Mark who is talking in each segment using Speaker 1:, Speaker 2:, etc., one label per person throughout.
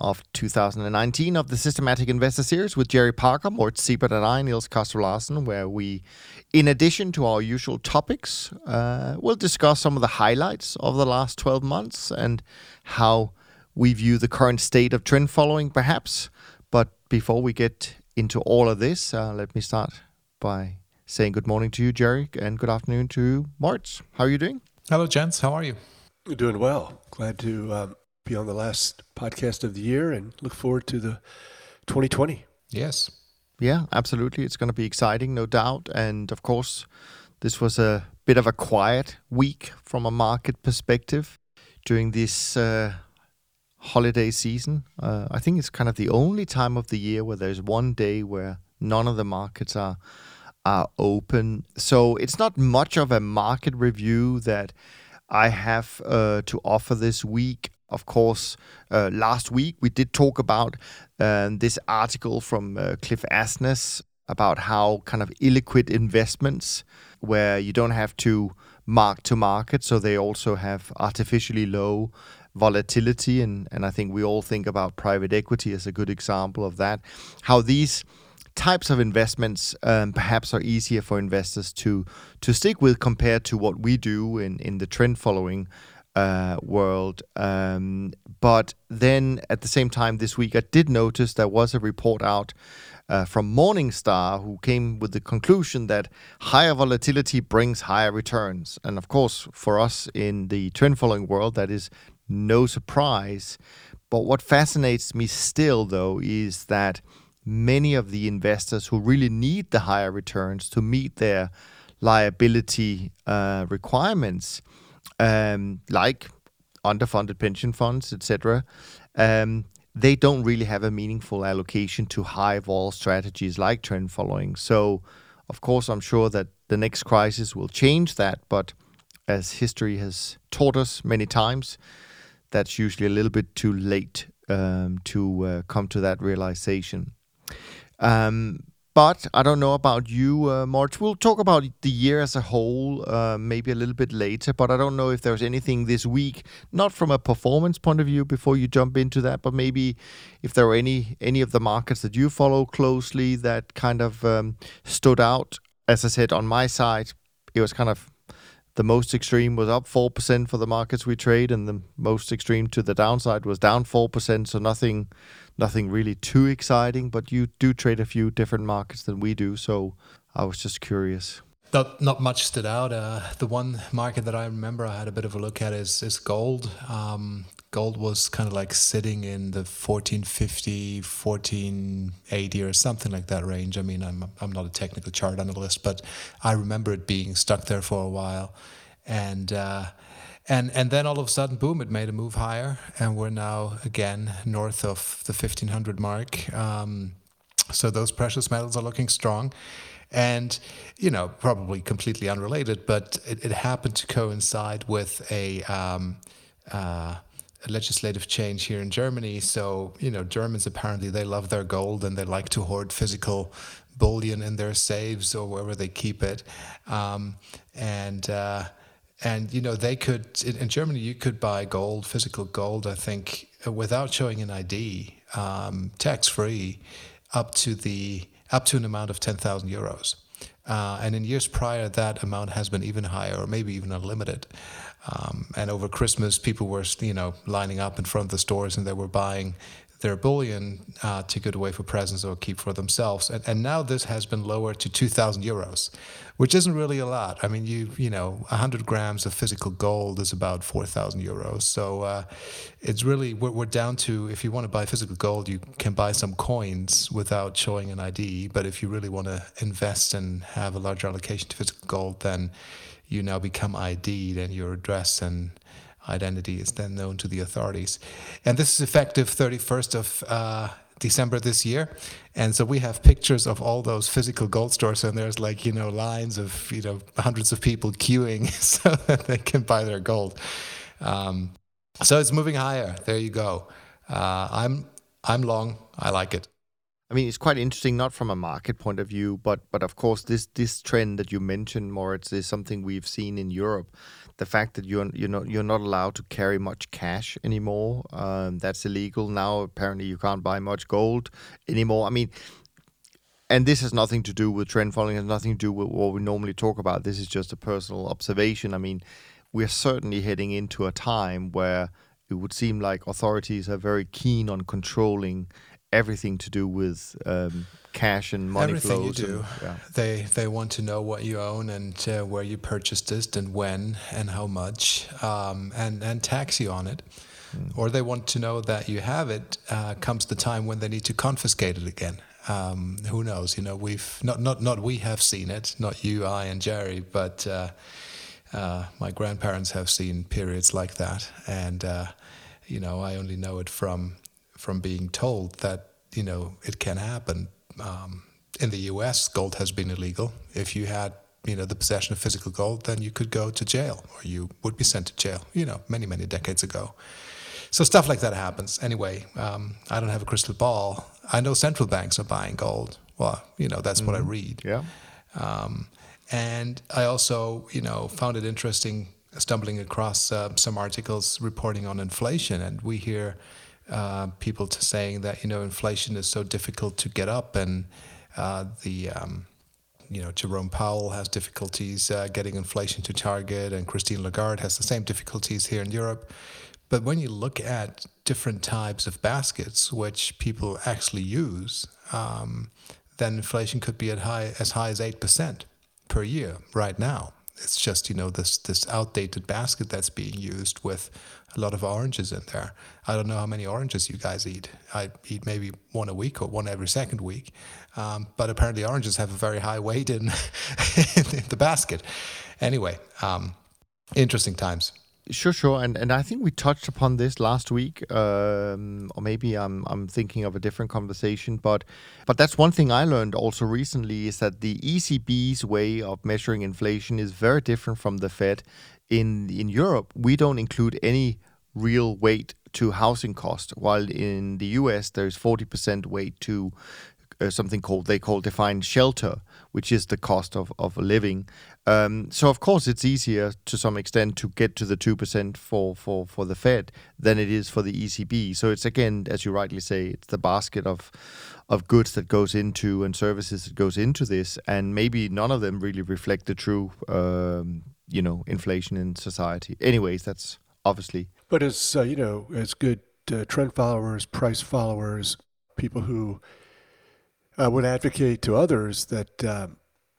Speaker 1: of 2019 of the Systematic Investor Series with Jerry Parker, Mort Seibert, and I, Niels Kaastrup Larsen, where we, in addition to our usual topics, uh, will discuss some of the highlights of the last 12 months and how we view the current state of trend following, perhaps. But before we get into all of this, uh, let me start by saying good morning to you, Jerry, and good afternoon to you, Mort. How are you doing?
Speaker 2: Hello, gents. How are you?
Speaker 3: Doing well. Glad to um, be on the last podcast of the year and look forward to the 2020.
Speaker 2: Yes.
Speaker 1: Yeah, absolutely. It's going to be exciting, no doubt. And of course, this was a bit of a quiet week from a market perspective during this uh, holiday season. Uh, I think it's kind of the only time of the year where there's one day where none of the markets are are open. So it's not much of a market review that I have uh, to offer this week. Of course, uh, last week we did talk about uh, this article from uh, Cliff Asness about how kind of illiquid investments, where you don't have to mark to market, so they also have artificially low volatility. And, and I think we all think about private equity as a good example of that. How these types of investments um, perhaps are easier for investors to to stick with compared to what we do in in the trend following uh, world. Um, but then at the same time this week, I did notice there was a report out uh, from Morningstar who came with the conclusion that higher volatility brings higher returns. And of course, for us in the trend following world, that is no surprise. But what fascinates me still, though, is that many of the investors who really need the higher returns to meet their liability uh, requirements, um, like underfunded pension funds, etc., um, they don't really have a meaningful allocation to high vol strategies like trend following. So, of course, I'm sure that the next crisis will change that, but as history has taught us many times, that's usually a little bit too late um, to uh, come to that realization. Um, but I don't know about you, uh, March. We'll talk about the year as a whole, uh, maybe a little bit later. But I don't know if there's anything this week, not from a performance point of view, before you jump into that, but maybe if there are any any of the markets that you follow closely that kind of um, stood out. As I said on my side, it was kind of the most extreme was up 4% for the markets we trade and the most extreme to the downside was down 4% so nothing nothing really too exciting but you do trade a few different markets than we do so i was just curious
Speaker 2: not, not much stood out. Uh, the one market that I remember I had a bit of a look at is is gold. Um, gold was kind of like sitting in the 1450 1480 or something like that range i mean i'm i'm not a technical chart analyst but i remember it being stuck there for a while and uh, and and then all of a sudden boom it made a move higher and we're now again north of the 1500 mark um, so those precious metals are looking strong and you know probably completely unrelated but it, it happened to coincide with a um, uh, a legislative change here in Germany. So, you know, Germans apparently they love their gold and they like to hoard physical bullion in their safes or wherever they keep it. Um, and uh, and you know they could in, in, Germany you could buy gold, physical gold, I think, without showing an ID, um, tax free, up to the up to an amount of ten thousand euros. Uh, and in years prior, that amount has been even higher, or maybe even unlimited. Um, and over Christmas, people were, you know, lining up in front of the stores and they were buying their bullion uh, to give away for presents or keep for themselves. And, and now this has been lowered to 2,000 euros, which isn't really a lot. I mean, you you know, 100 grams of physical gold is about 4,000 euros. So uh, it's really we're, we're down to if you want to buy physical gold, you can buy some coins without showing an ID. But if you really want to invest and have a larger allocation to physical gold, then you now become ID'd and your address and identity is then known to the authorities. And this is effective 31st of uh, December this year. And so we have pictures of all those physical gold stores, and there's like, you know, lines of, you know, hundreds of people queuing so that they can buy their gold. Um, so it's moving higher. There you go. Uh, I'm I'm long. I like it.
Speaker 1: I mean, it's quite interesting, not from a market point of view, but but of course, this this trend that you mentioned, Moritz, is something we've seen in Europe. The fact that you're you're not you're not allowed to carry much cash anymore. Um, that's illegal now. Apparently, you can't buy much gold anymore. I mean, and this has nothing to do with trend following. Has nothing to do with what we normally talk about. This is just a personal observation. I mean, we're certainly heading into a time where it would seem like authorities are very keen on controlling everything to do with um, cash and money
Speaker 2: everything
Speaker 1: flows.
Speaker 2: you do.
Speaker 1: And, yeah.
Speaker 2: They they want to know what you own and uh, where you purchased it and when and how much um, and and tax you on it. Mm. Or they want to know that you have it. Uh, comes the time when they need to confiscate it again. Um, who knows? You know, we've not not not we have seen it, not you, I, and Jerry, but uh, uh my grandparents have seen periods like that, and uh, you know, I only know it from from being told that you know it can happen. Um, in the U.S., gold has been illegal. If you had you know the possession of physical gold, then you could go to jail or you would be sent to jail. You know, many many decades ago. So stuff like that happens. Anyway, um, I don't have a crystal ball. I know central banks are buying gold. Well, you know that's mm-hmm. what I mm-hmm. read.
Speaker 1: Yeah.
Speaker 2: Um, and I also, you know, found it interesting stumbling across uh, some articles reporting on inflation, and we hear uh, people to saying that you know inflation is so difficult to get up, and uh, the um, you know Jerome Powell has difficulties uh, getting inflation to target, and Christine Lagarde has the same difficulties here in Europe. But when you look at different types of baskets which people actually use, um, then inflation could be at high as high as eight percent per year right now it's just you know this this outdated basket that's being used with a lot of oranges in there. I don't know how many oranges you guys eat. I eat maybe one a week or one every second week, um, but apparently oranges have a very high weight in, in the basket. Anyway, um, interesting times.
Speaker 1: Sure, sure, and and I think we touched upon this last week, um, or maybe I'm I'm thinking of a different conversation, but but that's one thing I learned also recently is that the ECB's way of measuring inflation is very different from the Fed. In in Europe, we don't include any real weight to housing cost, while in the US there's 40% weight to uh, something called they call defined shelter, which is the cost of, of living. Um, so of course it's easier to some extent to get to the two percent for, for, for the Fed than it is for the ECB. So it's again, as you rightly say, it's the basket of of goods that goes into and services that goes into this, and maybe none of them really reflect the true, um, you know, inflation in society. Anyways, that's obviously.
Speaker 3: But as uh, you know, as good uh, trend followers, price followers, people who uh, would advocate to others that, um,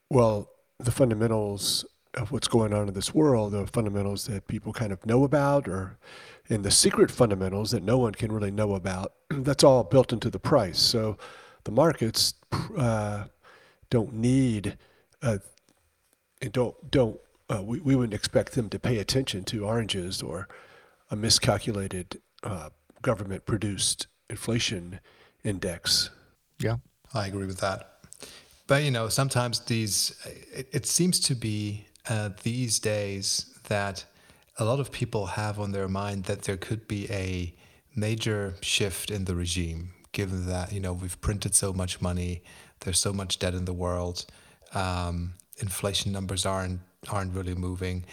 Speaker 3: well, the fundamentals of what's going on in this world, the fundamentals that people kind of know about, or in the secret fundamentals that no one can really know about, that's all built into the price. So the markets uh, don't need, uh, don't don't uh, we, we wouldn't expect them to pay attention to oranges or a miscalculated uh, government produced inflation index.
Speaker 1: Yeah.
Speaker 2: I agree with that. But you know, sometimes these it, it seems to be uh, these days that a lot of people have on their mind that there could be a major shift in the regime, given that you know we've printed so much money, there's so much debt in the world, um, inflation numbers aren't aren't really moving.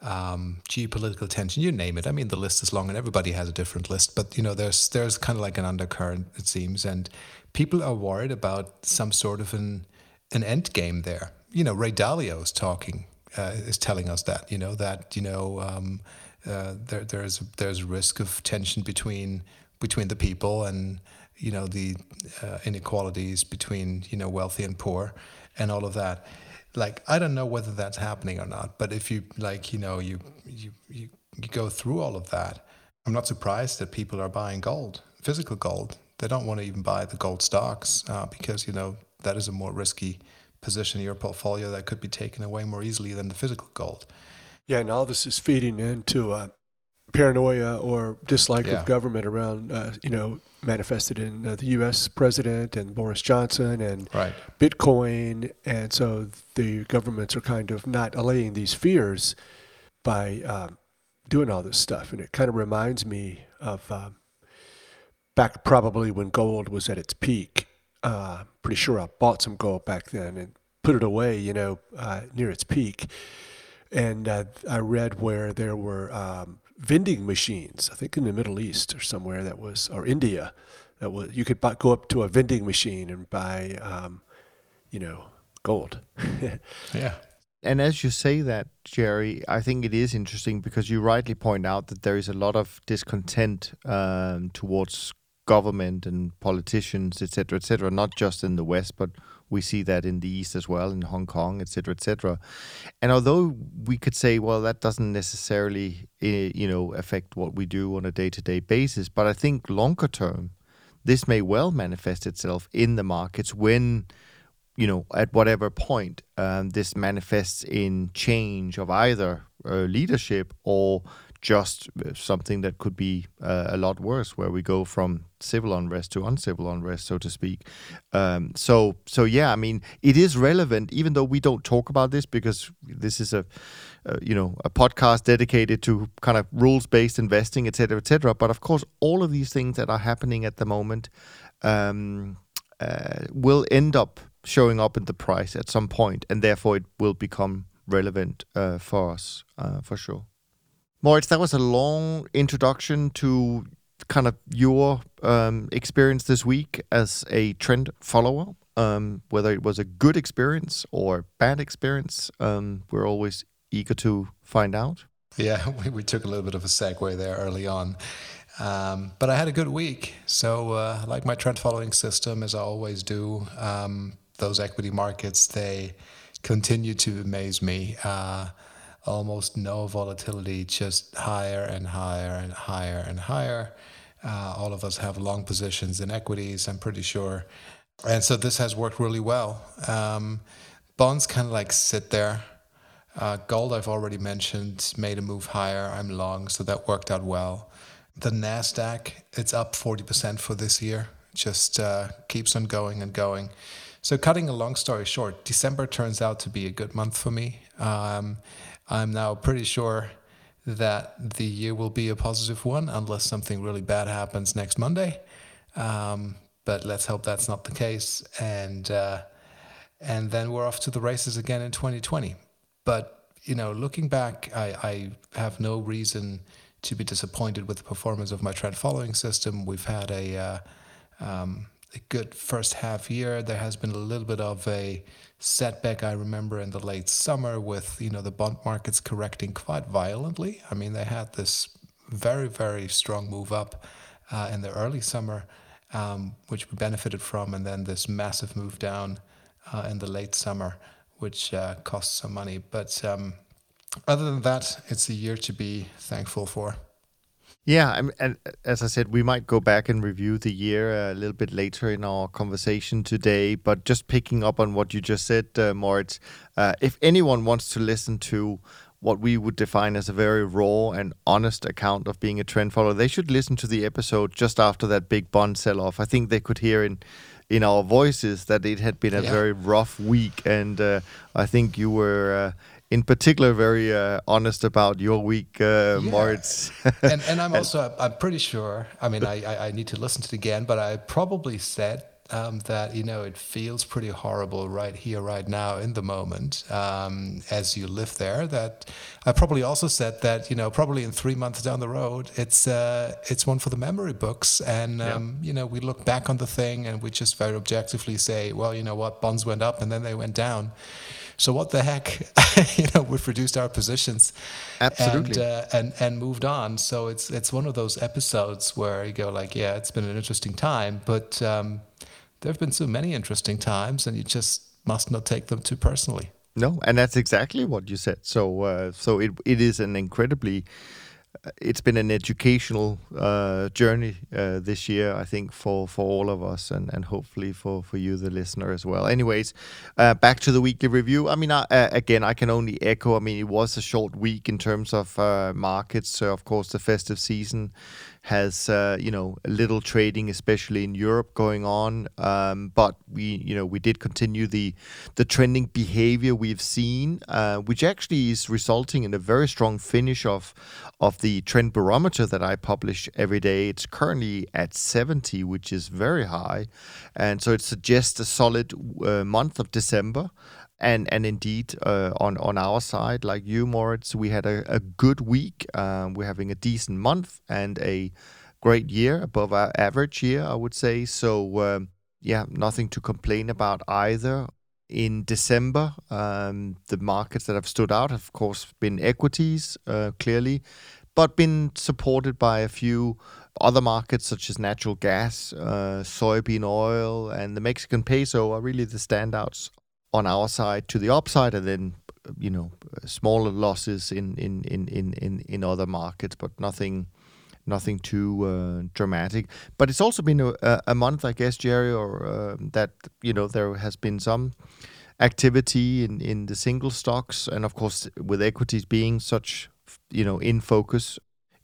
Speaker 2: Um, geopolitical tension, you name it. I mean, the list is long, and everybody has a different list. But you know, there's there's kind of like an undercurrent, it seems, and people are worried about some sort of an an end game there. You know, Ray Dalio is talking, uh, is telling us that. You know that you know um, uh, there there's there's risk of tension between between the people and you know the uh, inequalities between you know wealthy and poor and all of that. Like I don't know whether that's happening or not, but if you like you know you you you, you go through all of that, I'm not surprised that people are buying gold, physical gold they don't want to even buy the gold stocks uh, because you know that is a more risky position in your portfolio that could be taken away more easily than the physical gold.
Speaker 3: Yeah, and all this is feeding into a paranoia or dislike yeah. of government around, uh, you know, manifested in uh, the U.S. president and Boris Johnson and
Speaker 2: right.
Speaker 3: Bitcoin, and so the governments are kind of not allaying these fears by um, doing all this stuff, and it kind of reminds me of um, back probably when gold was at its peak. Uh, pretty sure I bought some gold back then and put it away, you know, uh, near its peak. And uh, I read where there were um, vending machines, I think in the Middle East or somewhere that was, or India, that was you could buy, go up to a vending machine and buy, um, you know, gold.
Speaker 2: yeah.
Speaker 1: And as you say that, Jerry, I think it is interesting because you rightly point out that there is a lot of discontent um, towards government and politicians, etc., etc., not just in the West, but we see that in the East as well, in Hong Kong, etc., etc. And although we could say, well, that doesn't necessarily, eh, you know, affect what we do on a day-to-day basis, but I think longer term, this may well manifest itself in the markets when you know, at whatever point um, this manifests in change of either uh, leadership or just uh, something that could be uh, a lot worse, where we go from civil unrest to uncivil unrest, so to speak. Um, so, so yeah, I mean, it is relevant, even though we don't talk about this because this is a, uh, you know, a podcast dedicated to kind of rules-based investing, et cetera, et cetera. But of course, all of these things that are happening at the moment um, uh, will end up showing up in the price at some point, and therefore it will become relevant uh, for us uh, for sure. Moritz, that was a long introduction to kind of your um, experience this week as a trend follower. Um, whether it was a good experience or bad experience, um, we're always eager to find out.
Speaker 2: Yeah, we, we took a little bit of a segue there early on. Um, but I had a good week. So, uh, like my trend following system, as I always do, um, those equity markets, they continue to amaze me. Uh, almost no volatility, just higher and higher and higher and higher. Uh, all of us have long positions in equities, I'm pretty sure. And so this has worked really well. Um, bonds kind of like sit there. Uh, gold, I've already mentioned, made a move higher. I'm long, so that worked out well. The NASDAQ, it's up 40% for this year, just uh, keeps on going and going. So, cutting a long story short, December turns out to be a good month for me. Um, I'm now pretty sure that the year will be a positive one unless something really bad happens next Monday. Um, but let's hope that's not the case. And uh, and then we're off to the races again in 2020. But you know, looking back, I, I have no reason to be disappointed with the performance of my trend following system. We've had a uh, um, a good first half year. There has been a little bit of a setback I remember in the late summer with you know the bond markets correcting quite violently. I mean they had this very very strong move up uh, in the early summer, um, which we benefited from, and then this massive move down uh, in the late summer, which uh, cost some money. But um, other than that, it's a year to be thankful for.
Speaker 1: Yeah, and as I said, we might go back and review the year a little bit later in our conversation today. But just picking up on what you just said, uh, Moritz, uh, if anyone wants to listen to what we would define as a very raw and honest account of being a trend follower, they should listen to the episode just after that big bond sell-off. I think they could hear in in our voices that it had been a yeah. very rough week, and uh, I think you were uh, in particular very uh, honest about your week, uh, yeah. Moritz.
Speaker 2: and, and I'm also, I'm pretty sure, I mean, I, I need to listen to it again, but I probably said um, that, you know, it feels pretty horrible right here, right now, in the moment, um, as you live there. That I probably also said that, you know, probably in three months down the road, it's uh, it's one for the memory books. And, um, yeah. you know, we look back on the thing and we just very objectively say, well, you know what, bonds went up and then they went down. So what the heck? you know, we've reduced our positions,
Speaker 1: absolutely,
Speaker 2: and, uh, and and moved on. So it's it's one of those episodes where you go like, yeah, it's been an interesting time, but um, there have been so many interesting times, and you just must not take them too personally.
Speaker 1: No, and that's exactly what you said. So uh, so it it is an incredibly it's been an educational uh, journey uh, this year, I think, for, for all of us, and, and hopefully for, for you, the listener, as well. Anyways, uh, back to the weekly review. I mean, I, again, I can only echo. I mean, it was a short week in terms of uh, markets. So, of course, the festive season has uh, you know a little trading, especially in Europe, going on. Um, but we you know we did continue the the trending behavior we've seen, uh, which actually is resulting in a very strong finish of of the trend barometer that I publish every day. It's currently at 70, which is very high, and so it suggests a solid uh, month of December and and indeed uh, on on our side, like you, Moritz, we had a, a good week. Um, we're having a decent month and a great year, above our average year, I would say. So um, yeah, nothing to complain about either. In December, um, the markets that have stood out, have, of course, been equities, uh, clearly, but been supported by a few other markets such as natural gas, uh, soybean oil, and the Mexican peso are really the standouts on our side to the upside, and then you know smaller losses in in in in in, other markets, but nothing nothing too uh, dramatic. But it's also been a, a month, I guess, Jerry, or uh, that you know there has been some activity in in the single stocks, and of course with equities being such you know in focus,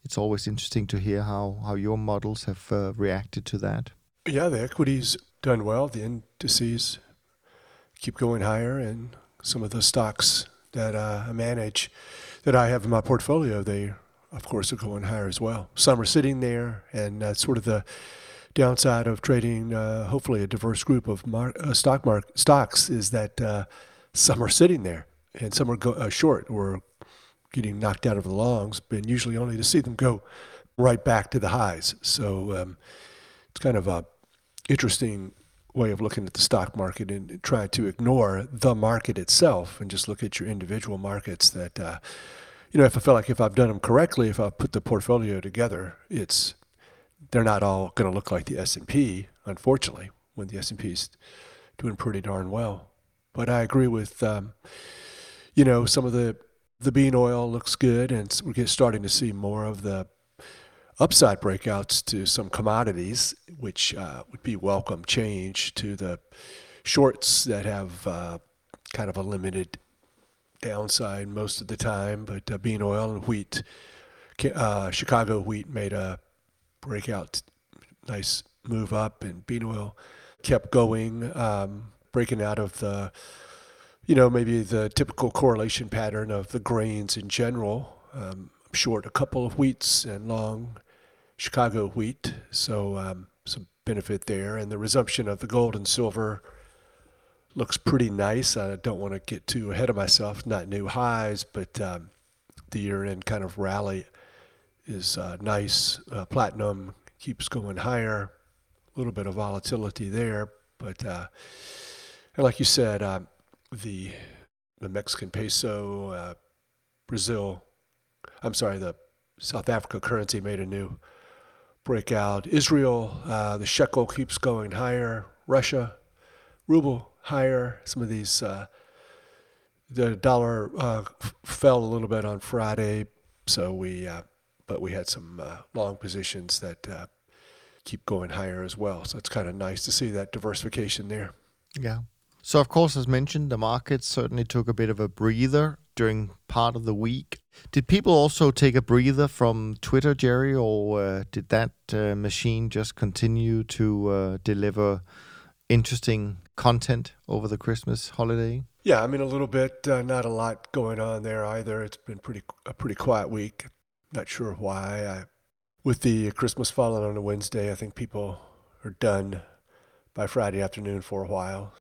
Speaker 1: it's always interesting to hear how how your models have uh, reacted to that.
Speaker 3: Yeah, the equities done well. The indices keep going higher, and some of the stocks that uh, I manage, that I have in my portfolio, they of course are going higher as well. Some are sitting there, and that's sort of the downside of trading. Uh, hopefully, a diverse group of mar- uh, stock mark- stocks is that uh, some are sitting there, and some are go- uh, short or getting knocked out of the longs, but usually only to see them go right back to the highs. So um, it's kind of a interesting way of looking at the stock market and try to ignore the market itself and just look at your individual markets that uh, you know if i feel like if i've done them correctly if i've put the portfolio together it's they're not all going to look like the s&p unfortunately when the s&p is doing pretty darn well. But i agree with um, you know some of the the bean oil looks good and we're getting starting to see more of the upside breakouts to some commodities, which uh, would be welcome change to the shorts that have uh, kind of a limited downside most of the time. But uh, bean oil and wheat, uh, Chicago wheat made a breakout, nice move up, and bean oil kept going, um, breaking out of the, you know, maybe the typical correlation pattern of the grains in general. Um, short a couple of wheats and long Chicago wheat, so um, some benefit there. And the resumption of the gold and silver looks pretty nice. I don't want to get too ahead of myself, not new highs, but um, the year end kind of rally is uh, nice. Uh, platinum keeps going higher, a little bit of volatility there, but uh, and like you said, uh, the the Mexican peso, uh, Brazil, I'm sorry, the South Africa currency made a new breakout. Israel, uh, the shekel keeps going higher. Russia, ruble higher. Some of these, uh, the dollar uh, f- fell a little bit on Friday, so we, uh, but we had some uh, long positions that uh, keep going higher as well. So it's kind of nice to see that diversification there.
Speaker 1: Yeah. So of course, as mentioned, the market certainly took a bit of a breather during part of the week. Did people also take a breather from Twitter, Jerry, or uh, did that uh, machine just continue to uh, deliver interesting content over the Christmas holiday?
Speaker 3: Yeah, I mean a little bit. Uh, not a lot going on there either. It's been pretty a pretty quiet week. Not sure why. I, with the Christmas falling on a Wednesday, I think people are done by Friday afternoon for a while.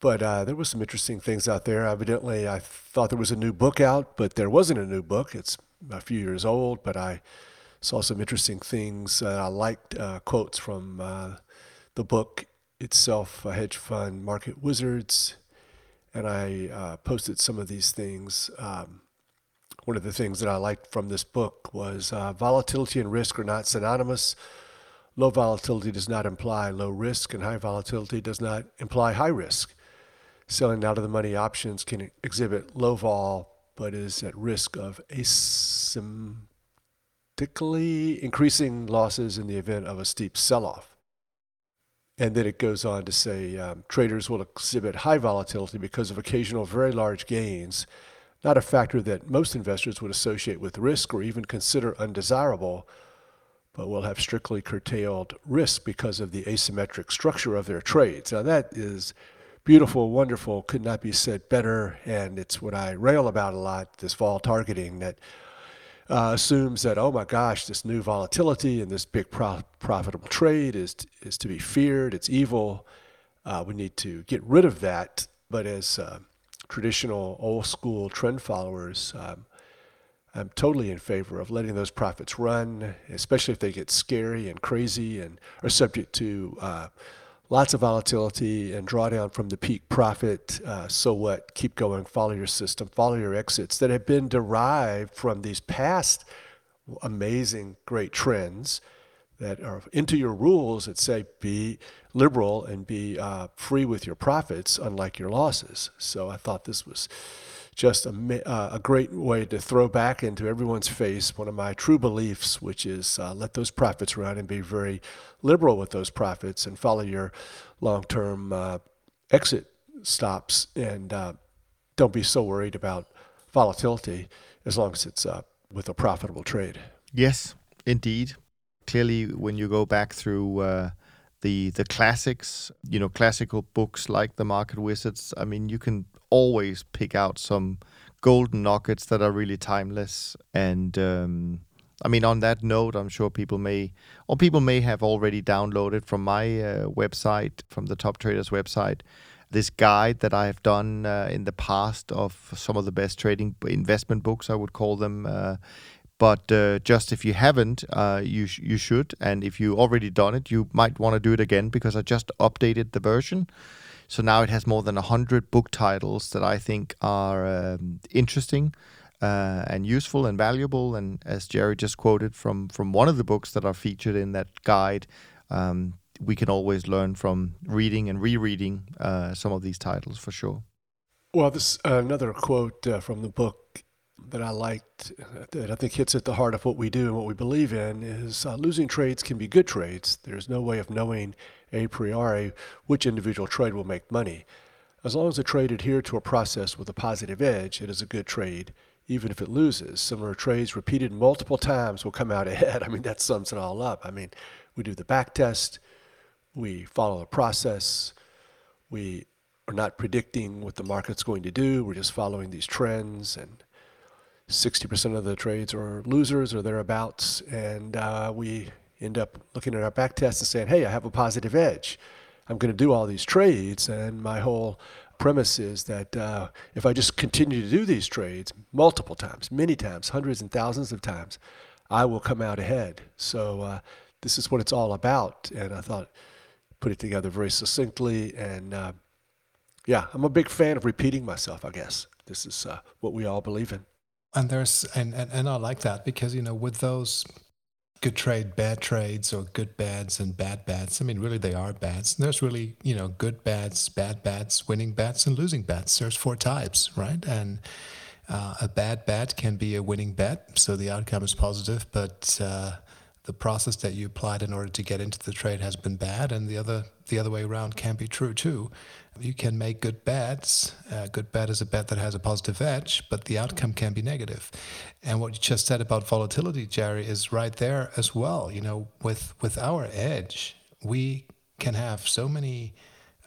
Speaker 3: But uh, there was some interesting things out there. Evidently, I thought there was a new book out, but there wasn't a new book. It's a few years old, but I saw some interesting things. Uh, I liked uh, quotes from uh, the book itself, Hedge Fund Market Wizards, and I uh, posted some of these things. Um, one of the things that I liked from this book was uh, volatility and risk are not synonymous. Low volatility does not imply low risk, and high volatility does not imply high risk selling out of the money options can exhibit low vol, but is at risk of asymptotic practically increasing losses in the event of a steep sell off. And then it goes on to say um, traders will exhibit high volatility because of occasional very large gains, not a factor that most investors would associate with risk or even consider undesirable, but will have strictly curtailed risk because of the asymmetric structure of their trades. Now, that is beautiful, wonderful, could not be said better. And it's what I rail about a lot this vol targeting that uh, assumes that, oh my gosh, this new volatility and this big pro- profitable trade is, t- is to be feared, it's evil. Uh, we need to get rid of that. But as uh, traditional old school trend followers, um, I'm totally in favor of letting those profits run, especially if they get scary and crazy and are subject to uh, lots of volatility and drawdown from the peak profit. Uh, so what? Keep going, follow your system, follow your exits that have been derived from these past amazing, great trends that are into your rules that say be liberal and be uh, free with your profits, unlike your losses. So I thought this was just a, uh, a great way to throw back into everyone's face one of my true beliefs, which is uh, let those profits run and be very liberal with those profits and follow your long term uh, exit stops. And uh, don't be so worried about volatility as long as it's uh, with a profitable trade.
Speaker 1: Yes, indeed. Clearly, when you go back through uh, the the classics, you know, classical books like the Market Wizards. I mean, you can always pick out some golden nuggets that are really timeless. And um, I mean, on that note, I'm sure people may, or people may have already downloaded from my uh, website, from the Top Traders website, this guide that I have done uh, in the past of some of the best trading investment books, I would call them. Uh, but uh, just if you haven't, uh, you sh- you should, and if you already done it, you might want to do it again because I just updated the version. So now it has more than hundred book titles that I think are um, interesting uh, and useful and valuable. And as Jerry just quoted from from one of the books that are featured in that guide, um, we can always learn from reading and rereading uh, some of these titles for sure.
Speaker 3: Well, this uh, another quote uh, from the book that I liked that I think hits at the heart of what we do and what we believe in is uh, losing trades can be good trades. There's no way of knowing a priori which individual trade will make money. As long as the trade adheres to a process with a positive edge, it is a good trade, even if it loses. Similar trades repeated multiple times will come out ahead. I mean, that sums it all up. I mean, we do the back test, we follow a process, we are not predicting what the market's going to do, we're just following these trends and 60% of the trades are losers or thereabouts, and uh, we end up looking at our back test and saying, hey, I have a positive edge. I'm going to do all these trades, and my whole premise is that uh, if I just continue to do these trades multiple times, many times, hundreds and thousands of times, I will come out ahead. So uh, this is what it's all about, and I thought put it together very succinctly. And uh, yeah, I'm a big fan of repeating myself. I guess this is uh, what we all believe in.
Speaker 2: And there's and, and and I like that because you know with those good trade bad trades or good bads and bad bats. I mean, really they are bats. And there's really you know good bats, bad bats, winning bats, and losing bats. There's four types, right? And uh, a bad bat can be a winning bet, so the outcome is positive, but uh, the process that you applied in order to get into the trade has been bad, and the other the other way around can be true too. You can make good bets. A good bet is a bet that has a positive edge, but the outcome can be negative. And what you just said about volatility, Jerry, is right there as well. You know, with with our edge, we can have so many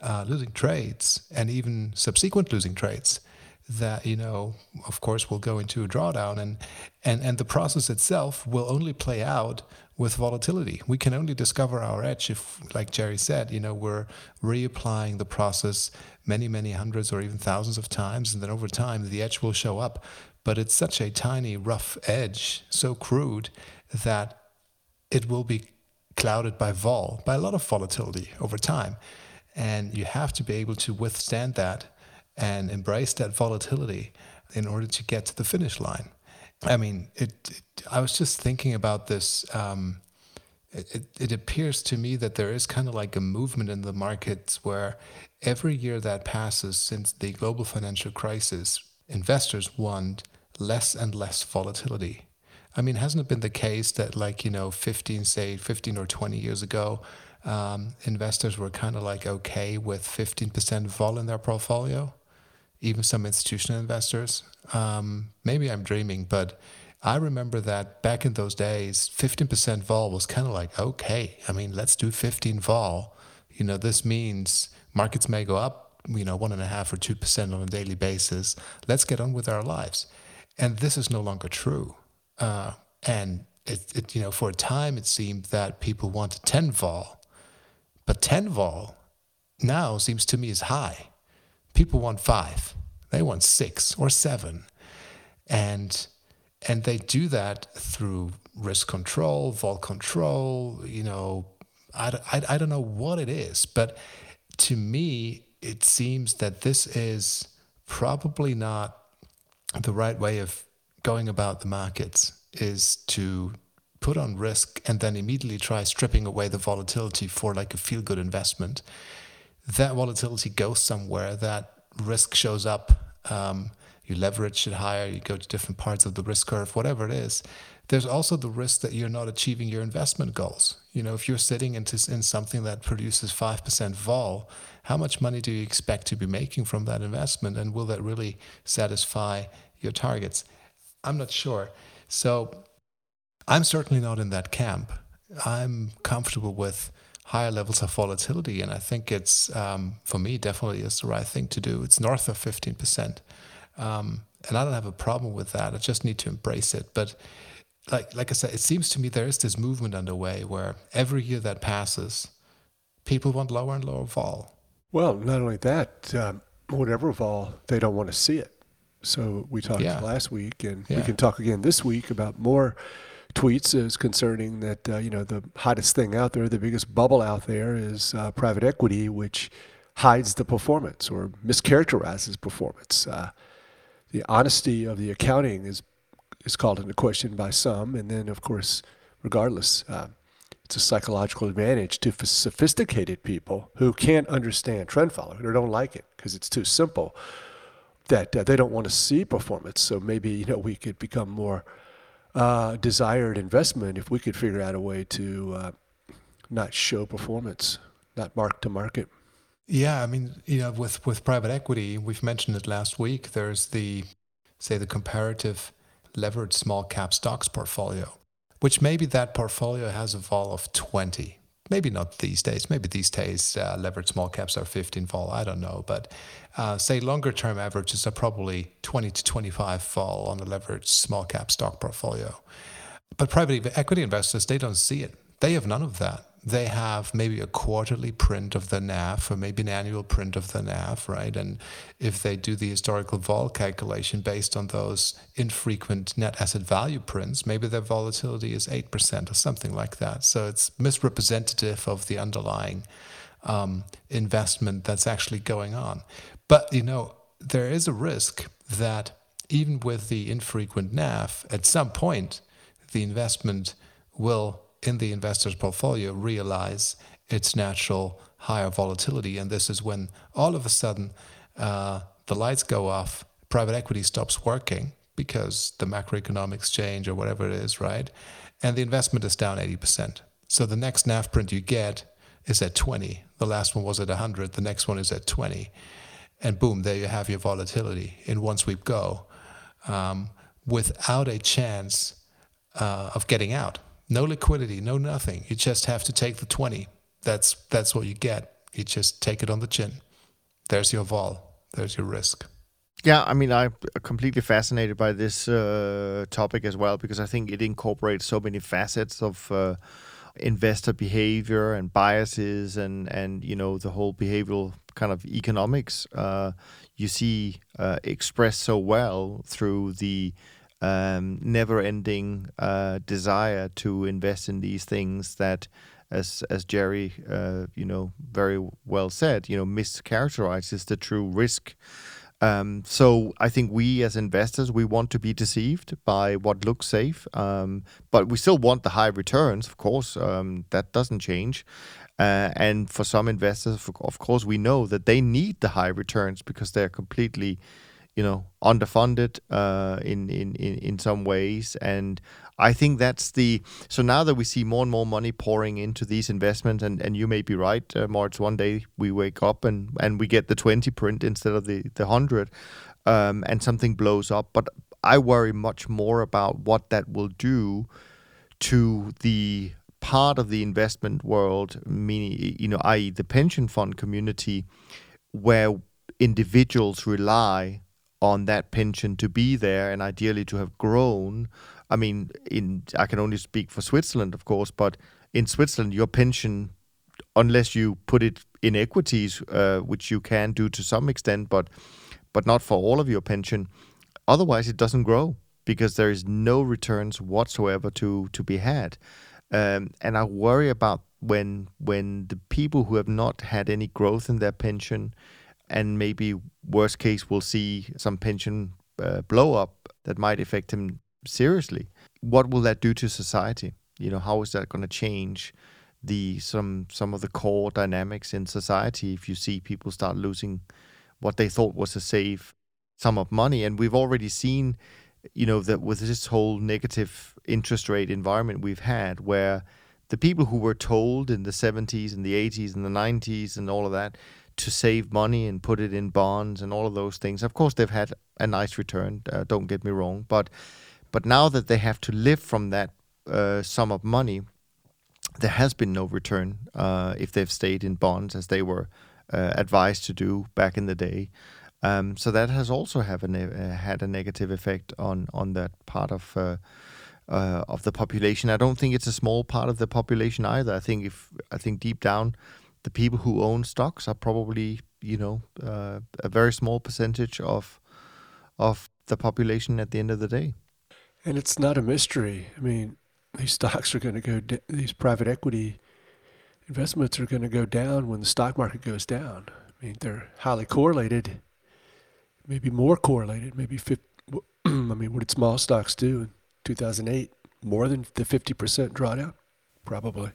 Speaker 2: uh, losing trades and even subsequent losing trades that you know of course will go into a drawdown and and and the process itself will only play out with volatility. We can only discover our edge if, like Jerry said, you know, we're reapplying the process many, many hundreds or even thousands of times, and then over time the edge will show up. But it's such a tiny, rough edge, so crude that it will be clouded by vol, by a lot of volatility over time. And you have to be able to withstand that and embrace that volatility in order to get to the finish line. I mean, it, it, I was just thinking about this. Um, it, it appears to me that there is kind of like a movement in the markets where every year that passes since the global financial crisis, investors want less and less volatility. I mean, hasn't it been the case that, like, you know, 15, say, 15 or 20 years ago, um, investors were kind of like okay with 15% vol in their portfolio? Even some institutional investors. Um, maybe I'm dreaming, but I remember that back in those days, 15% vol was kind of like, okay, I mean, let's do 15 vol. You know, this means markets may go up, you know, one and a half or 2% on a daily basis. Let's get on with our lives. And this is no longer true. Uh, and it, it, you know, for a time it seemed that people wanted 10 vol, but 10 vol now seems to me is high. People want five, they want six or seven, and and they do that through risk control, vol control. You know, I, I, I don't know what it is, but to me it seems that this is probably not the right way of going about the markets is to put on risk and then immediately try stripping away the volatility for like a feel good investment. That volatility goes somewhere, that risk shows up. Um, you leverage it higher, you go to different parts of the risk curve, whatever it is. There's also the risk that you're not achieving your investment goals. You know, if you're sitting into in something that produces 5% vol, how much money do you expect to be making from that investment? And will that really satisfy your targets? I'm not sure. So I'm certainly not in that camp. I'm comfortable with higher levels of volatility, and I think it's um, for me definitely is the right thing to do. It's north of 15%, um, and I don't have a problem with that. I just need to embrace it. But like like I said, it seems to me there is this movement underway where every year that passes, people want lower and lower vol.
Speaker 3: Well, not only that, um, whatever vol, they don't want to see it. So we talked yeah. last week, and yeah. we can talk again this week about more tweets is concerning that uh, you know the hottest thing out there, the biggest bubble out there is uh, private equity, which hides the performance or mischaracterizes performance. Uh, the honesty of the accounting is is called into question by some, and then of course, regardless, uh, it's a psychological advantage to sophisticated people who can't understand trend following or don't like it because it's too simple that uh, they don't want to see performance. So maybe you know we could become more uh, desired investment if we could figure out a way to uh, not show performance, not mark to market.
Speaker 2: Yeah, I mean, you know, with with private equity, we've mentioned it last week. There's the say the comparative levered small cap stocks portfolio, which maybe that portfolio has a vol of 20 maybe not these days. Maybe these days uh, levered small caps are 15 vol. I don't know, but uh, say longer term averages are probably 20 to 25 vol on the leveraged small cap stock portfolio. But private equity investors, they don't see it. They have none of that they have maybe a quarterly print of the NAV or maybe an annual print of the NAV, right? And if they do the historical vol calculation based on those infrequent net asset value prints, maybe their volatility is 8% or something like that. So it's misrepresentative of the underlying um, investment that's actually going on. But, you know, there is a risk that even with the infrequent NAV, at some point, the investment will in the investor's portfolio realize its natural higher volatility. And this is when all of a sudden uh, the lights go off, private equity stops working because the macroeconomics change or whatever it is, right? And the investment is down 80%. So the next NAV print you get is at 20. The last one was at 100. The next one is at 20. And boom, there you have your volatility in one sweep go um, without a chance uh, of getting out. No liquidity, no nothing. You just have to take the 20. That's that's what you get. You just take it on the chin. There's your vol. There's your risk.
Speaker 1: Yeah, I mean, I'm completely fascinated by this uh, topic as well because I think it incorporates so many facets of uh, investor behavior and biases and and you know the whole behavioral kind of economics uh, you see uh, expressed so well through the um, never-ending uh, desire to invest in these things that, as as Jerry, uh, you know, very well said, you know, mischaracterizes the true risk. Um, so I think we as investors we want to be deceived by what looks safe, um, but we still want the high returns. Of course, um, that doesn't change. Uh, and for some investors, of course, we know that they need the high returns because they're completely you know underfunded uh, in, in in in some ways and I think that's the so now that we see more and more money pouring into these investments and, and you may be right uh, March one day we wake up and, and we get the 20 print instead of the the 100 um, and something blows up but I worry much more about what that will do to the part of the investment world meaning you know i.e. the pension fund community where individuals rely on that pension to be there and ideally to have grown. I mean, in I can only speak for Switzerland, of course, but in Switzerland, your pension, unless you put it in equities, uh, which you can do to some extent, but but not for all of your pension. Otherwise, it doesn't grow because there is no returns whatsoever to to be had. Um, and I worry about when when the people who have not had any growth in their pension and maybe worst case we'll see some pension uh, blow up that might affect him seriously. What will that do to society? You know how is that going to change the some some of the core dynamics in society if you see people start losing what they thought was a safe sum of money? And we've already seen you know that with this whole negative interest rate environment we've had where the people who were told in the 70s and the 80s and the 90s and all of that to save money and put it in bonds and all of those things. Of course, they've had a nice return. Uh, don't get me wrong, but but now that they have to live from that uh, sum of money, there has been no return uh, if they've stayed in bonds as they were uh, advised to do back in the day. Um, so that has also have a ne- uh, had a negative effect on on that part of. Uh, of the population, I don't think it's a small part of the population either. I think if I think deep down, the people who own stocks are probably you know uh, a very small percentage of of the population at the end of the day.
Speaker 3: And it's not a mystery. I mean, these stocks are going to go. These private equity investments are going to go down when the stock market goes down. I mean, they're highly correlated, maybe more correlated. Maybe 50, I mean, what did small stocks do in 2008? More than the 50% drawdown, probably.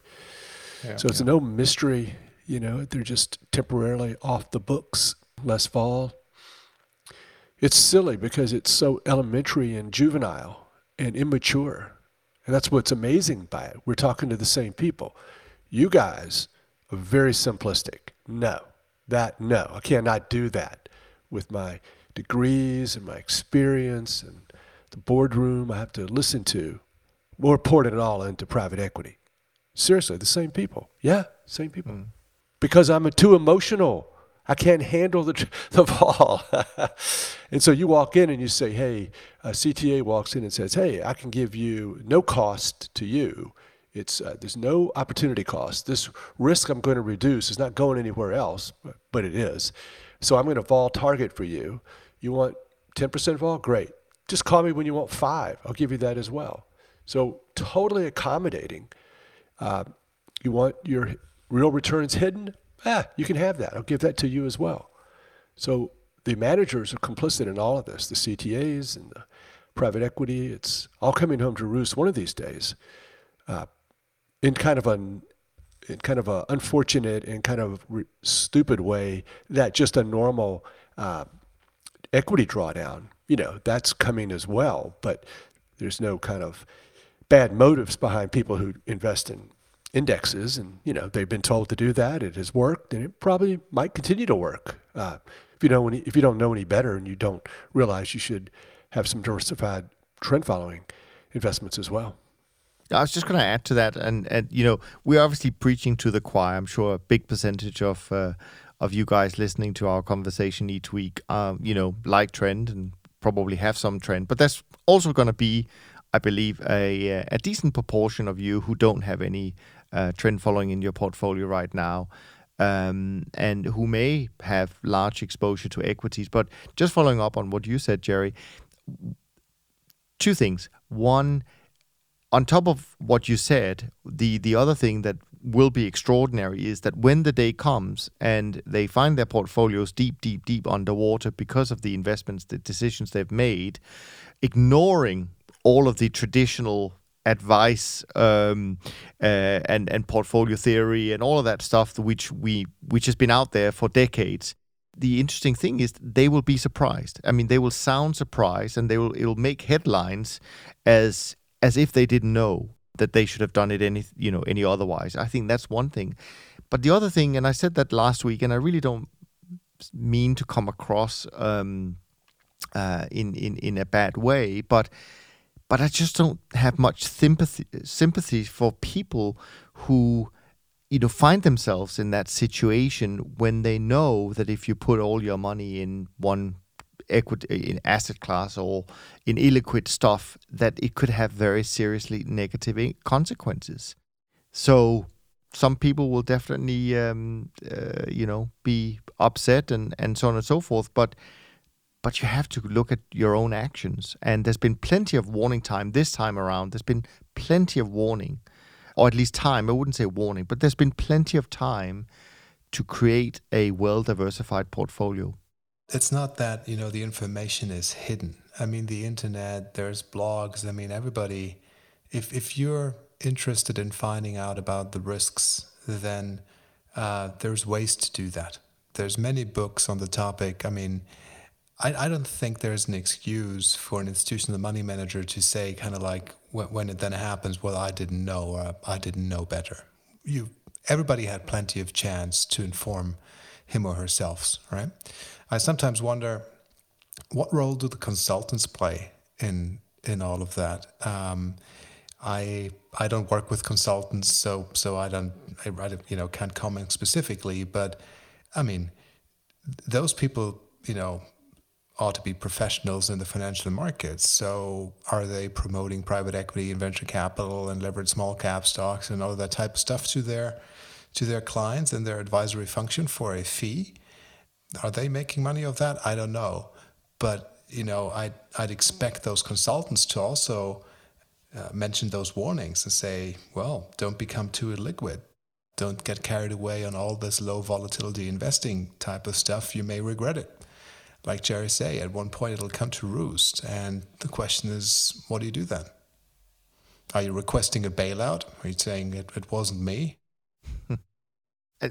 Speaker 3: Yeah, so it's yeah. no mystery you know, they're just temporarily off the books, last fall. It's silly because it's so elementary and juvenile and immature. And that's what's amazing by it. We're talking to the same people. You guys are very simplistic. No, that, no, I cannot do that with my degrees and my experience and the boardroom I have to listen to. We're pouring it all into private equity. Seriously, the same people. Yeah, same people. Mm because I'm too emotional. I can't handle the, the fall. and so you walk in and you say, hey, CTA walks in and says, hey, I can give you no cost to you. It's, uh, there's no opportunity cost. This risk I'm going to reduce is not going anywhere else, but, it is. So I'm going to vol target for you. You want 10% vol? Great. Just call me when you want five. I'll give you that as well. So totally accommodating. Uh, you want your real returns hidden, ah, you can have that. I'll give that to you as well. So the managers are complicit in all of this, the CTAs and the private equity. It's all coming home to roost one of these days, uh, in kind of an in kind of a unfortunate and kind of re- stupid way that just a normal uh, equity drawdown, you know, that's coming as well. But there's no kind of bad motives behind people who invest in indexes, and you know they've been told to do that. It has worked, and it probably might continue to work. Uh, if you know any, if you don't know any better, and you don't realize you should have some diversified trend following investments as well.
Speaker 1: I was just going to add to that, and and you know we're obviously preaching to the choir. I'm sure a big percentage of uh, of you guys listening to our conversation each week, um, you know, like trend and probably have some trend, but there's also going to be, I believe, a a decent proportion of you who don't have any uh, trend following in your portfolio right now. Um, and who may have large exposure to equities. But just following up on what you said, Jerry, two things. One, on top of what you said, the the other thing that will be extraordinary is that when the day comes and they find their portfolios deep, deep, deep underwater because of the investments, the decisions they've made, ignoring all of the traditional advice um, uh, and and portfolio theory and all of that stuff which we which has been out there for decades the interesting thing is they will be surprised. I mean, they will sound surprised, and they will it'll make headlines as as if they didn't know that they should have done it any you know any otherwise. I think that's one thing. But the other thing, and I said that last week, and I really don't mean to come across um, uh, in in in a bad way, but but I just don't have much sympathy sympathy for people who you know find themselves in that situation when they know that if you put all your money in one equity in asset class or in illiquid stuff that it could have very seriously negative consequences. So some people will definitely um, uh, you know be upset and and so on and so forth but but you have to look at your own actions and there's been plenty of warning time this time around there's been plenty of warning or at least time. I wouldn't say warning, but there's been plenty of time to create a well diversified portfolio.
Speaker 2: It's not that, you know, the information is hidden. I mean, the internet, there's blogs. I mean, everybody, if, if you're interested in finding out about the risks, then uh, there's ways to do that. There's many books on the topic. I mean, I, I don't think there's an excuse for an institutional money manager to say kind of like when, when it then happens, well, I didn't know or I didn't know better. You, everybody had plenty of chance to inform him or herself, right? I sometimes wonder what role do the consultants play in in all of that. Um, I I don't work with consultants, so so I don't I, you know can't comment specifically, but I mean those people you know ought to be professionals in the financial markets. So, are they promoting private equity and venture capital and leveraged small cap stocks and all that type of stuff to their to their clients and their advisory function for a fee? Are they making money of that? I don't know, but you know, I'd I'd expect those consultants to also uh, mention those warnings and say, well, don't become too illiquid. Don't get carried away on all this low volatility investing type of stuff. You may regret it like Jerry say, at one point it'll come to roost. And the question is, what do you do then? Are you requesting a bailout? Are you saying it, it wasn't me?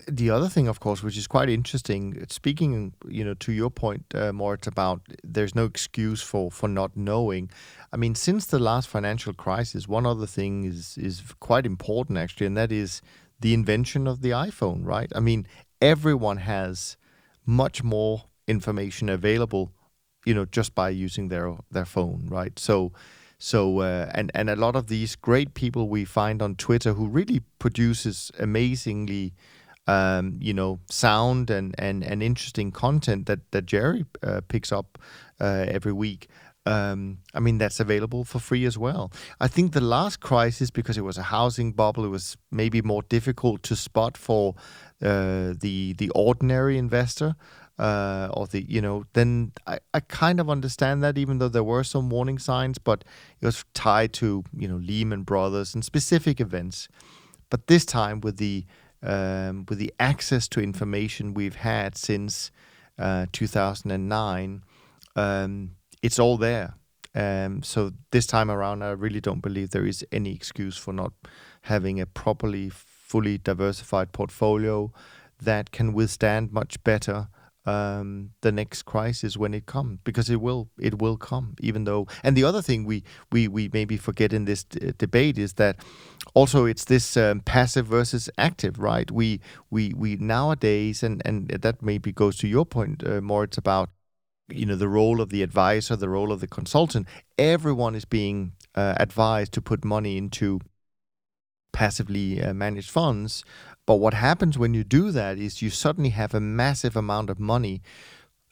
Speaker 1: the other thing, of course, which is quite interesting, speaking, you know, to your point, uh, Moritz, about there's no excuse for for not knowing. I mean, since the last financial crisis, one other thing is is quite important actually, and that is the invention of the iPhone. Right? I mean, everyone has much more information available, you know, just by using their their phone, right? So, so uh, and and a lot of these great people we find on Twitter who really produces amazingly, um, you know, sound and and and interesting content that that Jerry uh, picks up uh, every week. Um, I mean, that's available for free as well. I think the last crisis, because it was a housing bubble, it was maybe more difficult to spot for uh, the the ordinary investor uh, or the you know then I, I kind of understand that even though there were some warning signs but it was tied to you know Lehman Brothers and specific events. But this time with the um, with the access to information we've had since uh, 2009 um, it's all there. Um, so this time around I really don't believe there is any excuse for not having a properly fully diversified portfolio that can withstand much better um, the next crisis when it comes because it will it will come even though and the other thing we we, we maybe forget in this d- debate is that also it's this um, passive versus active right? We we we nowadays and and that maybe goes to your point uh, more it's about you know the role of the advisor the role of the consultant. Everyone is being uh, advised to put money into passively uh, managed funds but what happens when you do that is you suddenly have a massive amount of money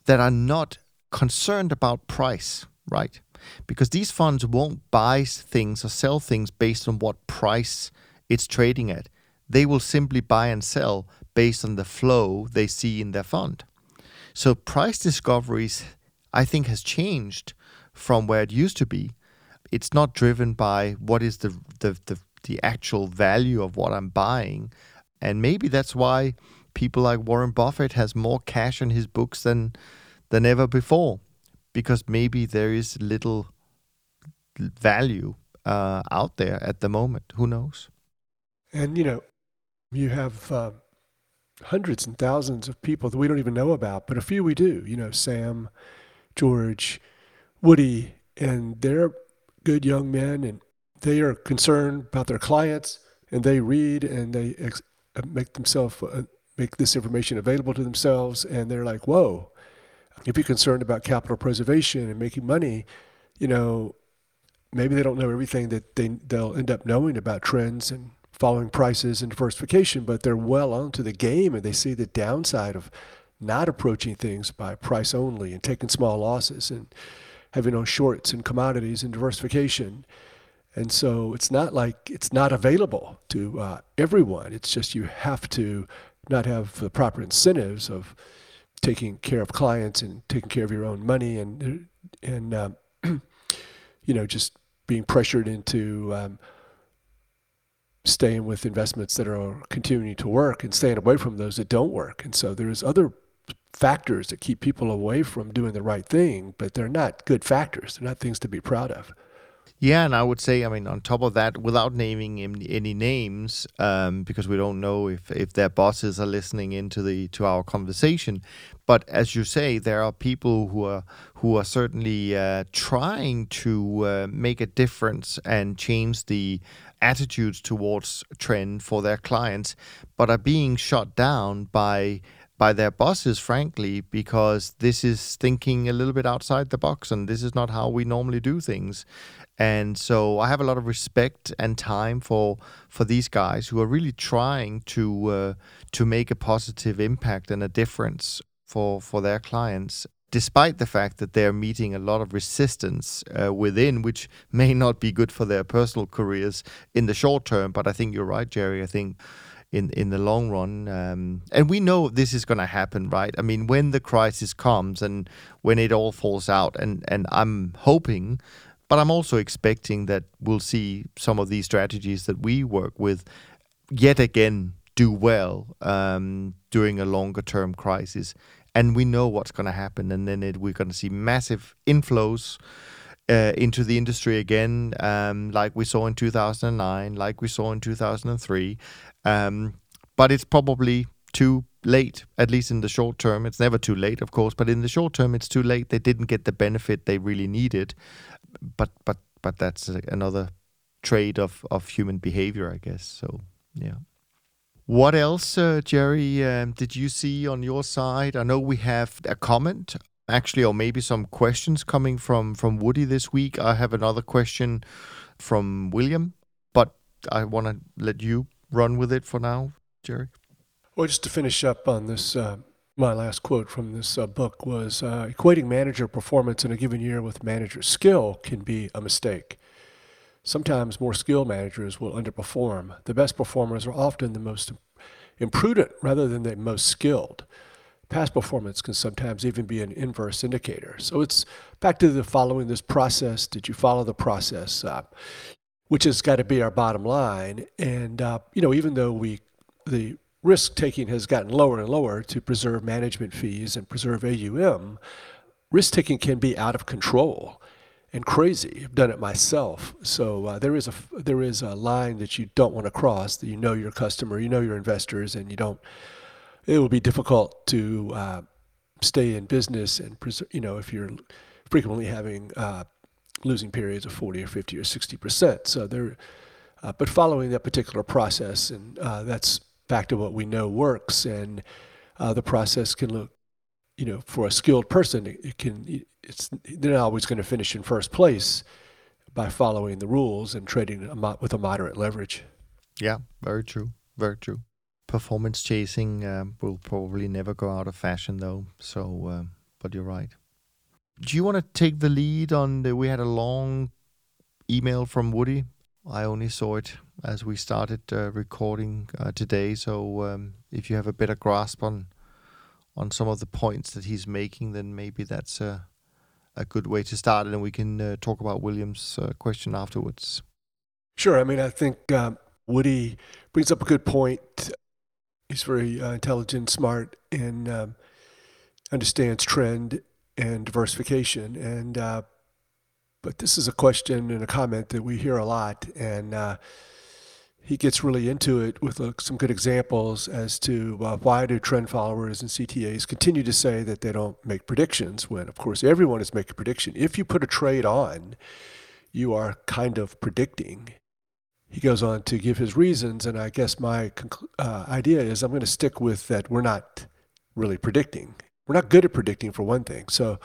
Speaker 1: that are not concerned about price, right? Because these funds won't buy things or sell things based on what price it's trading at. They will simply buy and sell based on the flow they see in their fund. So price discoveries, I think, has changed from where it used to be. It's not driven by what is the the, the, the actual value of what I'm buying, and maybe that's why people like Warren Buffett has more cash in his books than than ever before, because maybe there is little value uh, out there at the moment. Who knows?
Speaker 3: And you know, you have uh, hundreds and thousands of people that we don't even know about, but a few we do. You know, Sam, George, Woody, and they're good young men, and they are concerned about their clients, and they read and they ex- make themselves uh, make this information available to themselves, and they're like, "Whoa." If you're concerned about capital preservation and making money, you know, maybe they don't know everything that they they'll end up knowing about trends and following prices and diversification, but they're well onto the game and they see the downside of not approaching things by price only and taking small losses and having on shorts and commodities and diversification. And so it's not like it's not available to uh, everyone. It's just you have to not have the proper incentives of taking care of clients and taking care of your own money and and um, you know just being pressured into um, staying with investments that are continuing to work and staying away from those that don't work. And so there's other factors that keep people away from doing the right thing, but they're not good factors. They're not things to be proud of.
Speaker 1: Yeah, and I would say, I mean, on top of that, without naming any names, um, because we don't know if, if their bosses are listening into the to our conversation. But as you say, there are people who are who are certainly uh, trying to uh, make a difference and change the attitudes towards trend for their clients, but are being shot down by by their bosses, frankly, because this is thinking a little bit outside the box and this is not how we normally do things. And so I have a lot of respect and time for for these guys who are really trying to uh, to make a positive impact and a difference for for their clients despite the fact that they're meeting a lot of resistance uh, within, which may not be good for their personal careers in the short term. But I think you're right, Jerry. I think in in the long run, um, and we know this is going to happen, right? I mean, when the crisis comes and when it all falls out, and and I'm hoping. But I'm also expecting that we'll see some of these strategies that we work with yet again do well um, during a longer term crisis and we know what's going to happen, and then it, we're going to see massive inflows. Uh, into the industry again, um, like we saw in 2009, like we saw in 2003. Um, but it's probably too late, at least in the short term. It's never too late, of course, but in the short term, it's too late. They didn't get the benefit they really needed. But but but that's another trait of of human behavior, I guess. So yeah. What else, uh, Jerry, um, did you see on your side? I know we have a comment, actually, or maybe some questions coming from, from Woody this week. I have another question from William, but I want to let you run with it for now, Jerry.
Speaker 3: Well, just to finish up on this, uh, my last quote from this uh, book was uh, equating manager performance in a given year with manager skill can be a mistake. Sometimes more skilled managers will underperform. The best performers are often the most imprudent rather than the most skilled. Past performance can sometimes even be an inverse indicator. So it's back to the following this process. Did you follow the process? Uh, which has got to be our bottom line. And uh, you know, even though we the risk taking has gotten lower and lower to preserve management fees and preserve AUM, risk taking can be out of control and crazy. I've done it myself. So uh, there is a there is a line that you don't want to cross. That you know your customer, you know your investors, and you don't. It will be difficult to uh, stay in business and preserve. you know if you're frequently having uh, losing periods of 40 or 50 or 60 percent. So there, uh, but following that particular process, and uh, that's back to what we know works, and uh, the process can look you know, for a skilled person, it, it can it's they're not always going to finish in first place by following the rules and trading a with a moderate leverage.
Speaker 1: Yeah, very true. Very true. Performance chasing um, will probably never go out of fashion, though. So, uh, but you're right. Do you want to take the lead on the? We had a long email from Woody. I only saw it as we started uh, recording uh, today. So, um, if you have a better grasp on on some of the points that he's making, then maybe that's a a good way to start, and we can uh, talk about Williams' uh, question afterwards.
Speaker 3: Sure. I mean, I think um, Woody brings up a good point. He's very uh, intelligent, smart, and um, understands trend and diversification. And uh, but this is a question and a comment that we hear a lot, and he gets really into it with uh, some good examples as to uh, why do trend followers and CTAs continue to say that they don't make predictions when, of course, everyone is making prediction. If you put a trade on, you are kind of predicting. He goes on to give his reasons, and I guess my uh, idea is I'm going to stick with that we're not really predicting. We're not good at predicting, for one thing. So,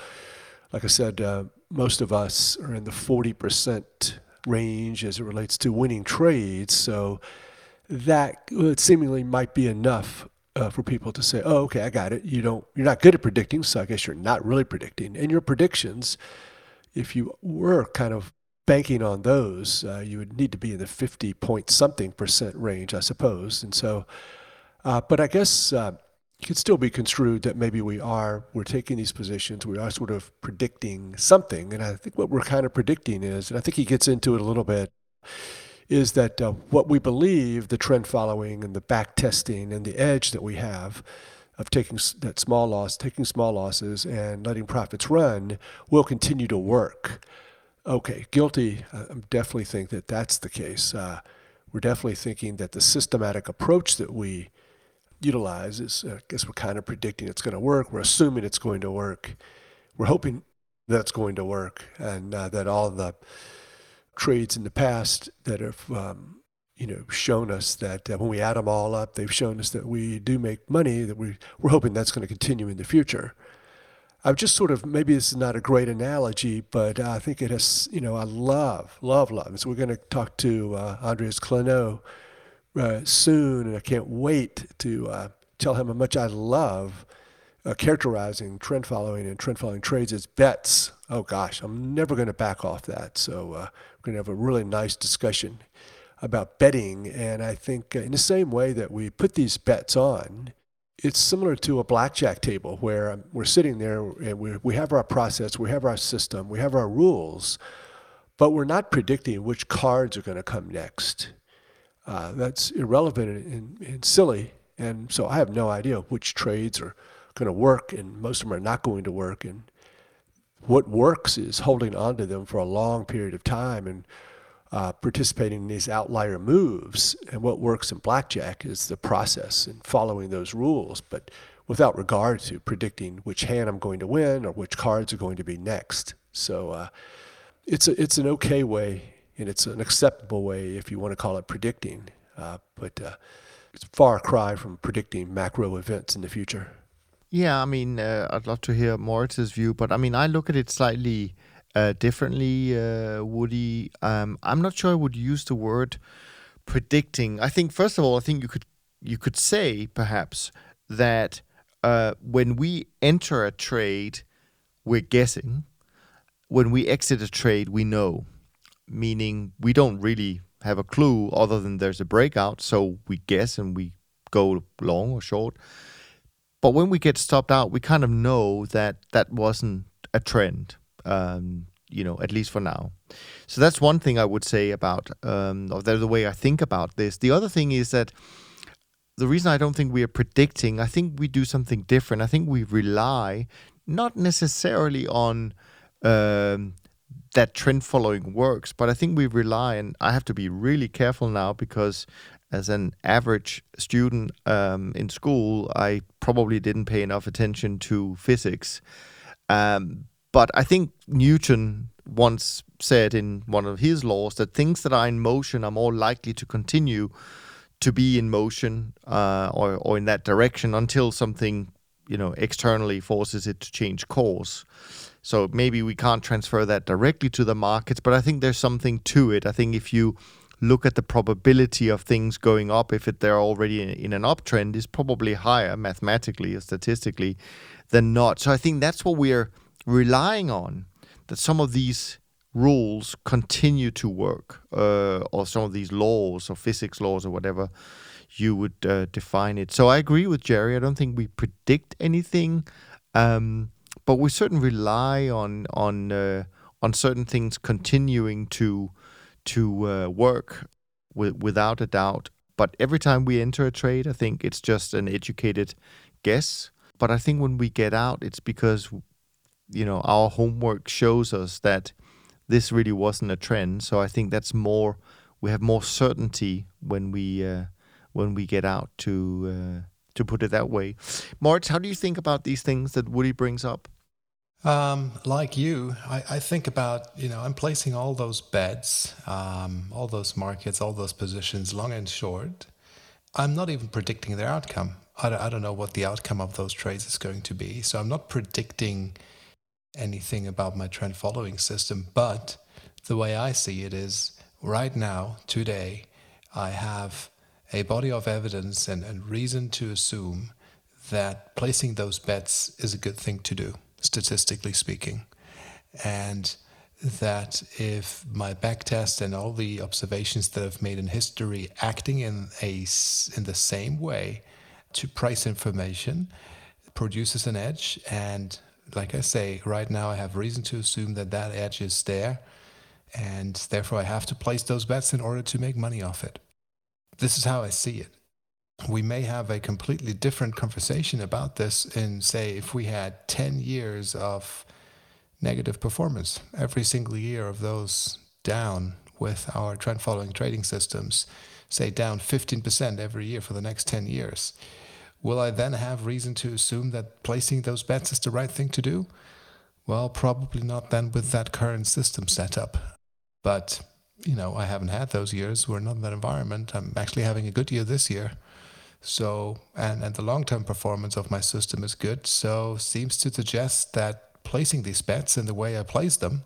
Speaker 3: like I said, uh, most of us are in the 40% range as it relates to winning trades. So that seemingly might be enough uh, for people to say, "Oh, okay, I got it. You don't, you're not good at predicting, so I guess you're not really predicting." And your predictions, if you were kind of banking on those, uh, you would need to be in the 50 point something percent range, I suppose. And so, uh, but I guess uh, could still be construed that maybe we are we're taking these positions we are sort of predicting something. And i think what we're kind of predicting is and i think he gets into it a little bit is that uh, what we believe the trend following and the back testing and the edge that we have of taking that small loss taking small losses and letting profits run will continue to work. Okay guilty. I definitely think that that's the case. Uh, we're definitely thinking that the systematic approach that we utilize is, uh, I guess we're kind of predicting it's going to work. We're assuming it's going to work. We're hoping that's going to work and uh, that all the trades in the past that have, um, you know, shown us that uh, when we add them all up, they've shown us that we do make money, that we, we're hoping that's going to continue in the future. I've just sort of, maybe this is not a great analogy, but I think it has, you know, I love, love, love. So we're going to talk to uh, Andreas Clenow uh, soon, and I can't wait to uh, tell him how much I love uh, characterizing trend following and trend following trades as bets. Oh gosh, I'm never going to back off that. So uh, we're going to have a really nice discussion about betting, and I think uh, in the same way that we put these bets on. It's similar to a blackjack table where um, we're sitting there and we, we have our process, we have our system, we have our rules, but we're not predicting which cards are going to come next uh, that's irrelevant and, and, silly. And so I have no idea which trades are going to work, and most of them are not going to work. And what works is holding on to them for a long period of time and uh, participating in these outlier moves. And what works in blackjack is the process and following those rules, but without regard to predicting which hand I'm going to win or which cards are going to be next. So uh, it's a, it's an okay way and it's an acceptable way if you want to call it predicting. Uh, but uh, it's a far cry from predicting macro events in the future.
Speaker 1: Yeah, I mean, uh, I'd love to hear Moritz's view, but I mean, I look at it slightly uh, differently, uh, Woody. Um, I'm not sure I would use the word predicting. I think, first of all, I think you could you could say perhaps that uh, when we enter a trade, we're guessing. When we exit a trade, we know meaning we don't really have a clue other than there's a breakout. So we guess and we go long or short. But when we get stopped out, we kind of know that that wasn't a trend, um, you know, at least for now. So that's one thing I would say about, um, or the way I think about this. The other thing is that the reason I don't think we are predicting, I think we do something different. I think we rely not necessarily on um, that trend following works. But I think we rely, and I have to be really careful now because as an average student um, in school, I probably didn't pay enough attention to physics. Um, but I think Newton once said in one of his laws that things that are in motion are more likely to continue to be in motion uh, or, or in that direction until something you know externally forces it to change course. So maybe we can't transfer that directly to the markets, but I think there's something to it. I think if you look at the probability of things going up, if it, they're already in, in an uptrend, is probably higher mathematically or statistically than not. So I think that's what we're relying on, that some of these rules continue to work, uh, or some of these laws or physics laws or whatever you would uh, define it. So I agree with Jerry. I don't think we predict anything. Um, but we certainly rely on on uh, on certain things continuing to to uh, work without a doubt. But every time we enter a trade, I think it's just an educated guess. But I think when we get out, it's because you know our homework shows us that this really wasn't a trend. So I think that's more we have more certainty when we uh, when we get out to uh, to put it that way. Moritz, how do you think about these things that Woody brings up?
Speaker 2: Um, like you, I, I, think about, you know, I'm placing all those bets, um, all those markets, all those positions, long and short. I'm not even predicting their outcome. I don't, I don't know what the outcome of those trades is going to be. So I'm not predicting anything about my trend following system. But the way I see it is right now, today, I have a body of evidence and, and reason to assume that placing those bets is a good thing to do statistically speaking. And that if my backtest and all the observations that I've made in history acting in a in the same way to price information produces an edge and like I say right now I have reason to assume that that edge is there and therefore I have to place those bets in order to make money off it. This is how I see it we may have a completely different conversation about this in, say, if we had 10 years of negative performance, every single year of those down with our trend following trading systems, say down 15% every year for the next 10 years. Will I then have reason to assume that placing those bets is the right thing to do? Well, probably not then with that current system setup. But, you know, I haven't had those years. We're not in that environment. I'm actually having a good year this year. So, and, and the long term performance of my system is good. So, seems to suggest that placing these bets in the way I place them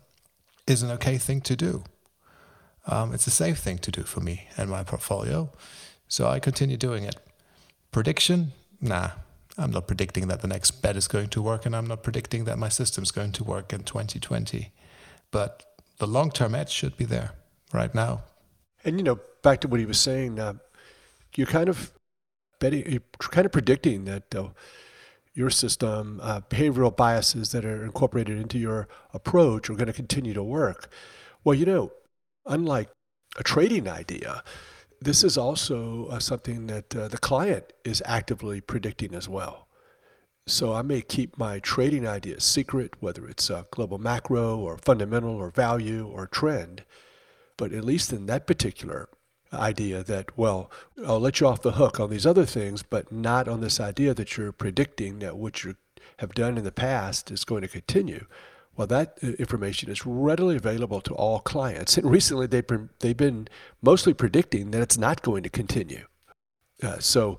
Speaker 2: is an okay thing to do. Um, it's a safe thing to do for me and my portfolio. So, I continue doing it. Prediction? Nah, I'm not predicting that the next bet is going to work, and I'm not predicting that my system is going to work in 2020. But the long term edge should be there right now.
Speaker 3: And, you know, back to what he was saying, uh, you're kind of betting, kind of predicting that uh, your system, uh, behavioral biases that are incorporated into your approach are going to continue to work. Well, you know, unlike a trading idea, this is also uh, something that uh, the client is actively predicting as well. So I may keep my trading ideas secret, whether it's a global macro or fundamental or value or trend, but at least in that particular idea that, well, I'll let you off the hook on these other things, but not on this idea that you're predicting that what you have done in the past is going to continue. Well, that uh, information is readily available to all clients. And recently they've been, they've been mostly predicting that it's not going to continue. Uh, so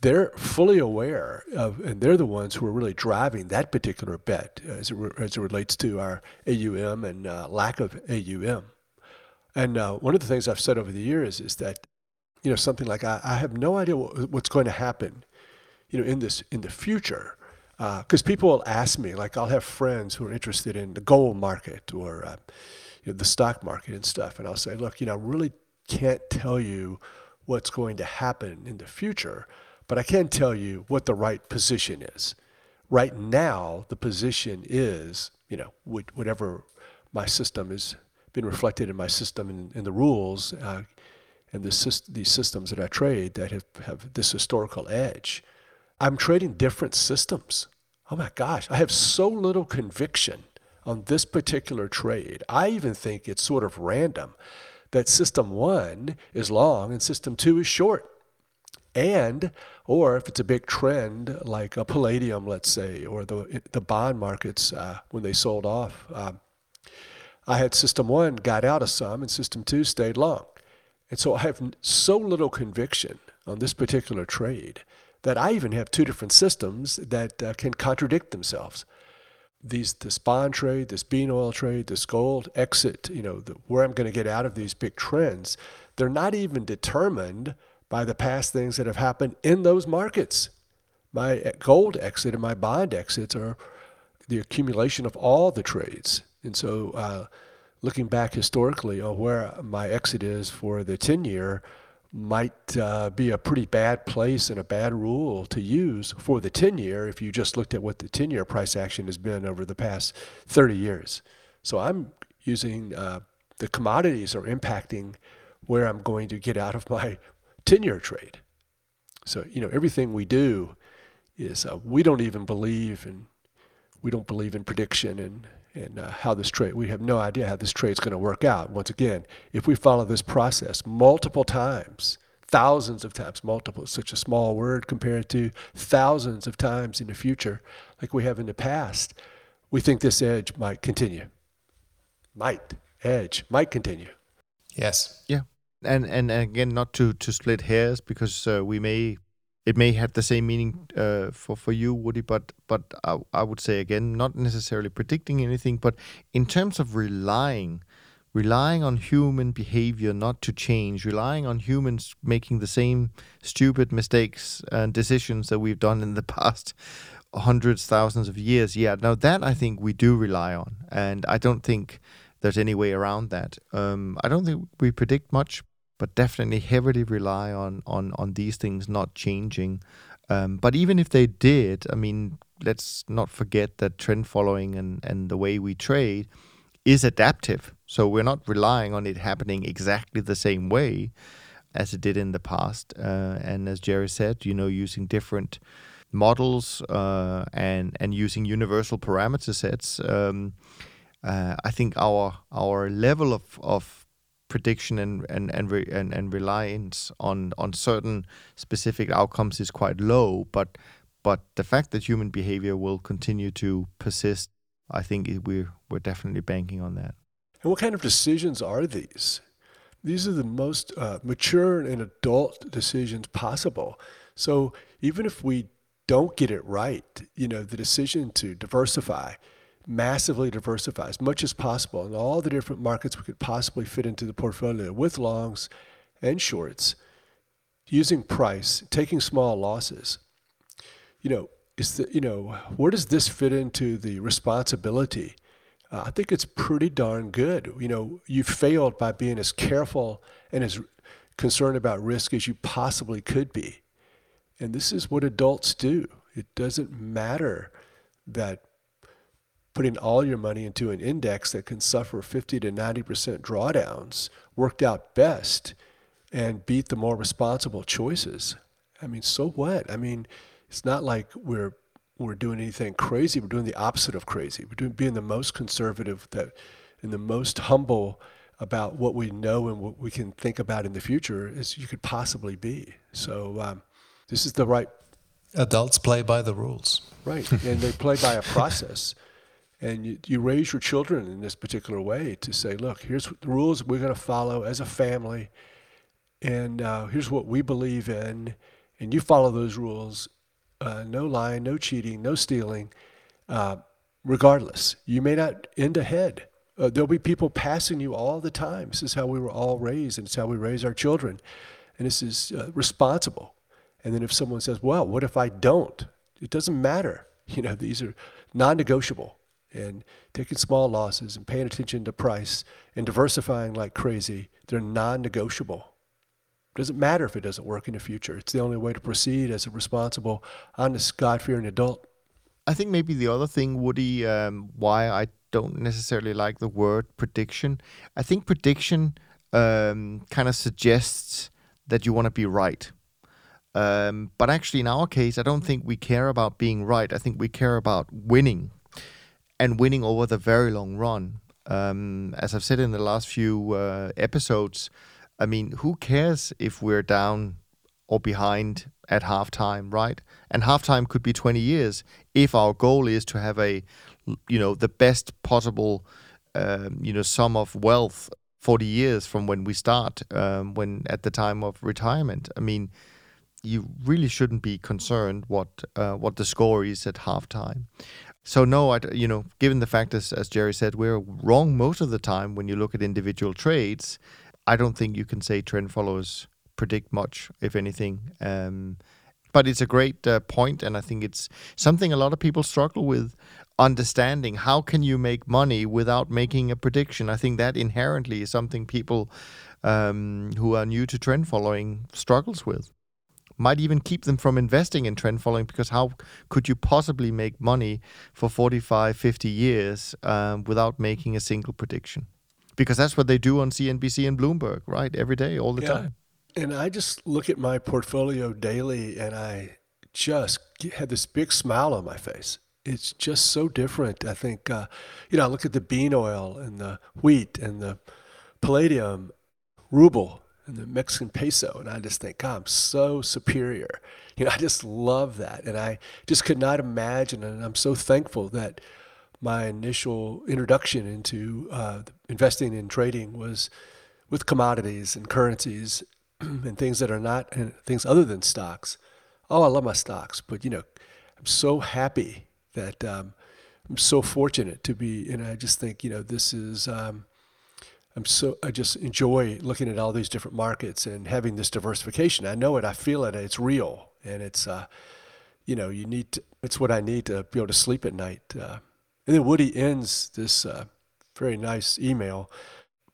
Speaker 3: they're fully aware of, and they're the ones who are really driving that particular bet as it, re, as it relates to our AUM and uh, lack of AUM. And uh, one of the things I've said over the years is that, you know, something like I, I have no idea what, what's going to happen, you know, in this in the future, because uh, people will ask me, like I'll have friends who are interested in the gold market or uh, you know, the stock market and stuff, and I'll say, look, you know, I really can't tell you what's going to happen in the future, but I can tell you what the right position is. Right now, the position is, you know, whatever my system is been reflected in my system and in the rules uh, and the, these systems that I trade that have, have this historical edge. I'm trading different systems. Oh my gosh, I have so little conviction on this particular trade. I even think it's sort of random that system one is long and system two is short. And, or if it's a big trend like a palladium, let's say, or the, the bond markets uh, when they sold off, um, I had system one got out of some and system two stayed long. And so I have so little conviction on this particular trade that I even have two different systems that uh, can contradict themselves. These, this bond trade, this bean oil trade, this gold exit, you know, the, where I'm going to get out of these big trends, they're not even determined by the past things that have happened in those markets. My uh, gold exit and my bond exits are the accumulation of all the trades and so, uh, looking back historically on where my exit is for the 10 year might uh, be a pretty bad place and a bad rule to use for the 10 year if you just looked at what the 10 year price action has been over the past 30 years. So, I'm using uh, the commodities are impacting where I'm going to get out of my 10 year trade. So, you know, everything we do is uh, we don't even believe in we don't believe in prediction and and uh, how this trade, we have no idea how this trade is going to work out. Once again, if we follow this process multiple times, thousands of times, multiple, such a small word compared to thousands of times in the future, like we have in the past, we think this edge might continue. Might, edge, might continue.
Speaker 2: Yes.
Speaker 1: Yeah. And and again, not to to split hairs because uh, we may it may have the same meaning uh, for for you, Woody. But but I, I would say again, not necessarily predicting anything, but in terms of relying, relying on human behavior not to change, relying on humans making the same stupid mistakes and decisions that we've done in the past hundreds, thousands of years. Yeah, now that I think we do rely on, and I don't think there's any way around that. Um, I don't think we predict much, but definitely heavily rely on on on these things not changing. Um, but even if they did, I mean, let's not forget that trend following and and the way we trade is adaptive. So we're not relying on it happening exactly the same way as it did in the past. Uh, and as Jerry said, you know, using different models uh, and and using universal parameter sets. Um, uh, I think our our level of, of prediction and and and, re, and and reliance on on certain specific outcomes is quite low, but but the fact that human behavior will continue to persist, I think we're we're definitely banking on that.
Speaker 3: And what kind of decisions are these? These are the most uh, mature and adult decisions possible. So even if we don't get it right, you know, the decision to diversify, massively diversify as much as possible in all the different markets we could possibly fit into the portfolio with longs and shorts, using price, taking small losses. You know, is the, you know, where does this fit into the responsibility? Uh, I think it's pretty darn good. You know, you failed by being as careful and as concerned about risk as you possibly could be. And this is what adults do. It doesn't matter that putting all your money into an index that can suffer 50 to 90% drawdowns worked out best and beat the more responsible choices. I mean, so what? I mean, it's not like we're we're doing anything crazy. We're doing the opposite of crazy. We're doing being the most conservative that and the most humble about what we know and what we can think about in the future as you could possibly be. So um, this is the right.
Speaker 2: Adults play by the rules.
Speaker 3: Right, and they play by a process and you, you raise your children in this particular way to say, look, here's the rules we're going to follow as a family, and uh, here's what we believe in, and you follow those rules. Uh, no lying, no cheating, no stealing. Uh, regardless, you may not end ahead. Uh, there'll be people passing you all the time. This is how we were all raised, and it's how we raise our children, and this is uh, responsible. And then if someone says, "Well, what if I don't?" It doesn't matter. You know, these are non-negotiable and taking small losses and paying attention to price and diversifying like crazy, they're non negotiable. It doesn't matter if it doesn't work in the future. It's the only way to proceed as a responsible, honest, God fearing adult.
Speaker 1: I think maybe the other thing, Woody, um, why I don't necessarily like the word prediction, I think prediction um, kind of suggests that you want to be right. Um, but actually, in our case, I don't think we care about being right. I think we care about winning and winning over the very long run. Um, as I've said in the last few uh, episodes, I mean, who cares if we're down or behind at halftime, right? And halftime could be 20 years if our goal is to have a, you know, the best possible, um, you know, sum of wealth 40 years from when we start, um, when at the time of retirement. I mean, you really shouldn't be concerned what uh, what the score is at halftime. So no, I, you know, given the fact as as Jerry said, we're wrong most of the time when you look at individual trades. I don't think you can say trend followers predict much, if anything. Um, but it's a great uh, point, and I think it's something a lot of people struggle with understanding. How can you make money without making a prediction? I think that inherently is something people um, who are new to trend following struggles with might even keep them from investing in trend following because how could you possibly make money for 45, 50 years um, without making a single prediction? Because that's what they do on CNBC and Bloomberg, right? Every day, all the yeah. time.
Speaker 3: And I just look at my portfolio daily and I just had this big smile on my face. it's just so different. I think, uh, you know, I look at the bean oil and the wheat and the palladium, ruble the Mexican peso, and I just think, God, I'm so superior. You know, I just love that, and I just could not imagine, and I'm so thankful that my initial introduction into uh, investing in trading was with commodities and currencies and things that are not and things other than stocks. Oh, I love my stocks, but you know, I'm so happy that um, I'm so fortunate to be, and I just think you know this is. Um, I'm so I just enjoy looking at all these different markets and having this diversification. I know it, I feel it, it's real, and it's uh, you know you need to, it's what I need to be able to sleep at night. Uh, and then Woody ends this uh, very nice email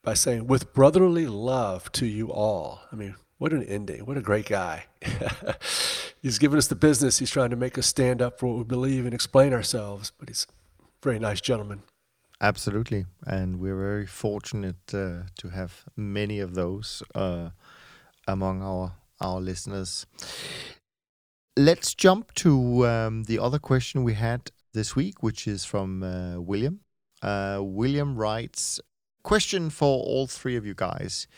Speaker 3: by saying, "With brotherly love to you all." I mean, what an ending! What a great guy. he's given us the business. He's trying to make us stand up for what we believe and explain ourselves. But he's a very nice gentleman.
Speaker 1: Absolutely, and we're very fortunate uh, to have many of those uh, among our our listeners. Let's jump to um, the other question we had this week, which is from uh, William. Uh, William writes, "Question for all three of you guys: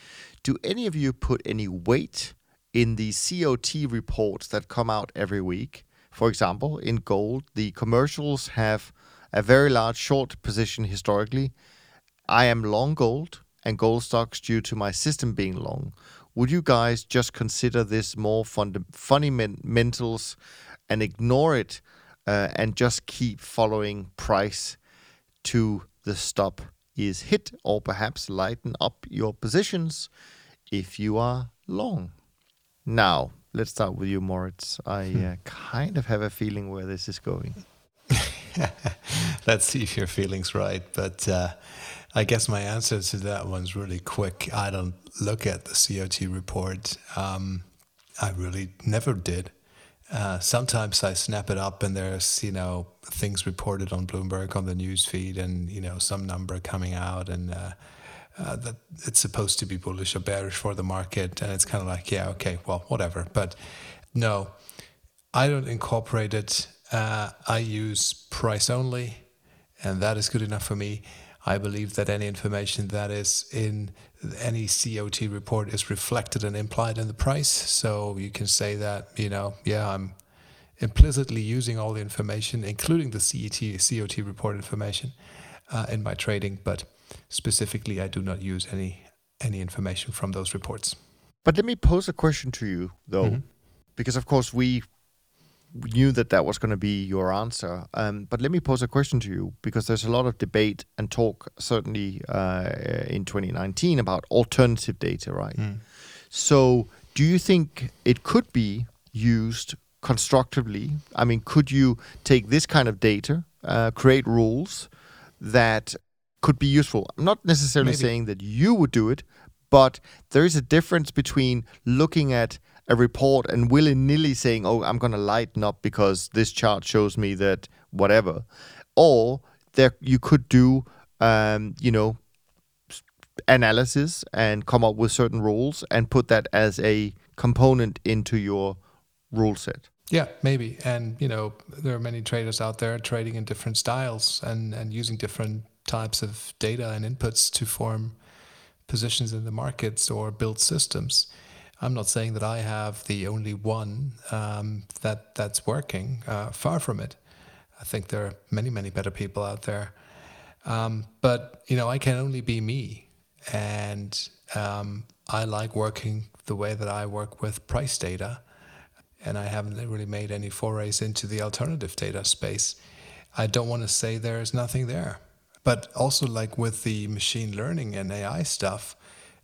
Speaker 1: Do any of you put any weight in the COT reports that come out every week. For example, in gold, the commercials have a very large short position historically. I am long gold and gold stocks due to my system being long. Would you guys just consider this more funda- fundamentals and ignore it uh, and just keep following price to the stop is hit, or perhaps lighten up your positions if you are long? Now, let's start with you, Moritz. I uh, kind of have a feeling where this is going.
Speaker 2: let's see if your feeling's right. But uh, I guess my answer to that one's really quick. I don't look at the COT report. Um, I really never did. Uh, sometimes I snap it up and there's, you know, things reported on Bloomberg on the news feed and, you know, some number coming out and uh, uh, that it's supposed to be bullish or bearish for the market, and it's kind of like, yeah, okay, well, whatever. But no, I don't incorporate it. Uh, I use price only, and that is good enough for me. I believe that any information that is in any COT report is reflected and implied in the price. So you can say that, you know, yeah, I'm implicitly using all the information, including the CET, COT report information, uh, in my trading, but specifically, I do not use any any information from those reports.
Speaker 1: But let me pose a question to you, though, mm-hmm. because of course we knew that that was going to be your answer. Um, but let me pose a question to you because there's a lot of debate and talk, certainly uh, in 2019, about alternative data, right? Mm. So, do you think it could be used constructively? I mean, could you take this kind of data, uh, create rules that could be useful. I'm not necessarily Maybe. saying that you would do it, but there is a difference between looking at a report and willy nilly saying, oh, I'm going to lighten up because this chart shows me that whatever. Or there you could do, um, you know, analysis and come up with certain rules and put that as a component into your rule set.
Speaker 2: Yeah, maybe. And, you know, there are many traders out there trading in different styles and, and using different types of data and inputs to form positions in the markets or build systems. I'm not saying that I have the only one um, that that's working. Uh, far from it. I think there are many, many better people out there. Um, but you know, I can only be me, and um, I like working the way that I work with price data, and I haven't really made any forays into the alternative data space. I don't want to say there is nothing there. But also, like with the machine learning and AI stuff,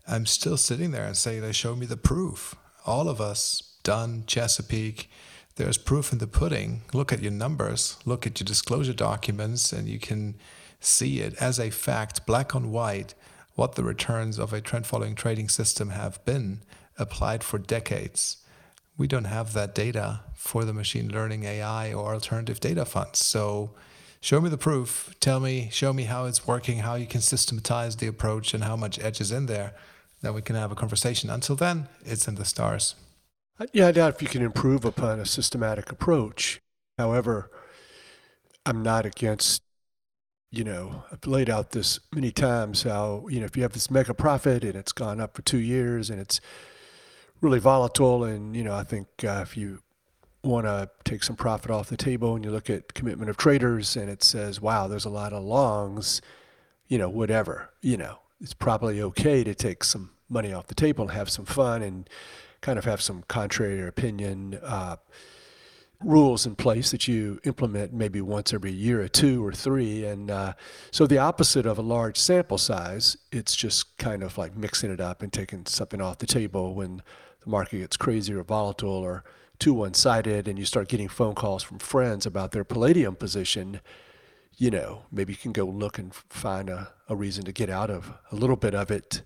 Speaker 2: I'm still sitting there and saying, they show me the proof. All of us done Chesapeake. There's proof in the pudding. Look at your numbers, look at your disclosure documents, and you can see it as a fact, black on white, what the returns of a trend following trading system have been applied for decades. We don't have that data for the machine learning AI or alternative data funds. So show me the proof. Tell me, show me how it's working, how you can systematize the approach, and how much edge is in there. Then we can have a conversation. Until then, it's in the stars.
Speaker 3: Yeah, I doubt if you can improve upon a systematic approach. However, I'm not against, you know, I've laid out this many times how, you know, if you have this mega profit and it's gone up for two years and it's really volatile, and, you know, I think uh, if you want to take some profit off the table and you look at commitment of traders and it says, wow, there's a lot of longs, you know, whatever, you know, it's probably okay to take some money off the table and have some fun and kind of have some contrary opinion uh, rules in place that you implement maybe once every year or two or three. And uh, so the opposite of a large sample size, it's just kind of like mixing it up and taking something off the table when the market gets crazy or volatile or too one-sided and you start getting phone calls from friends about their palladium position you know maybe you can go look and find a, a reason to get out of a little bit of it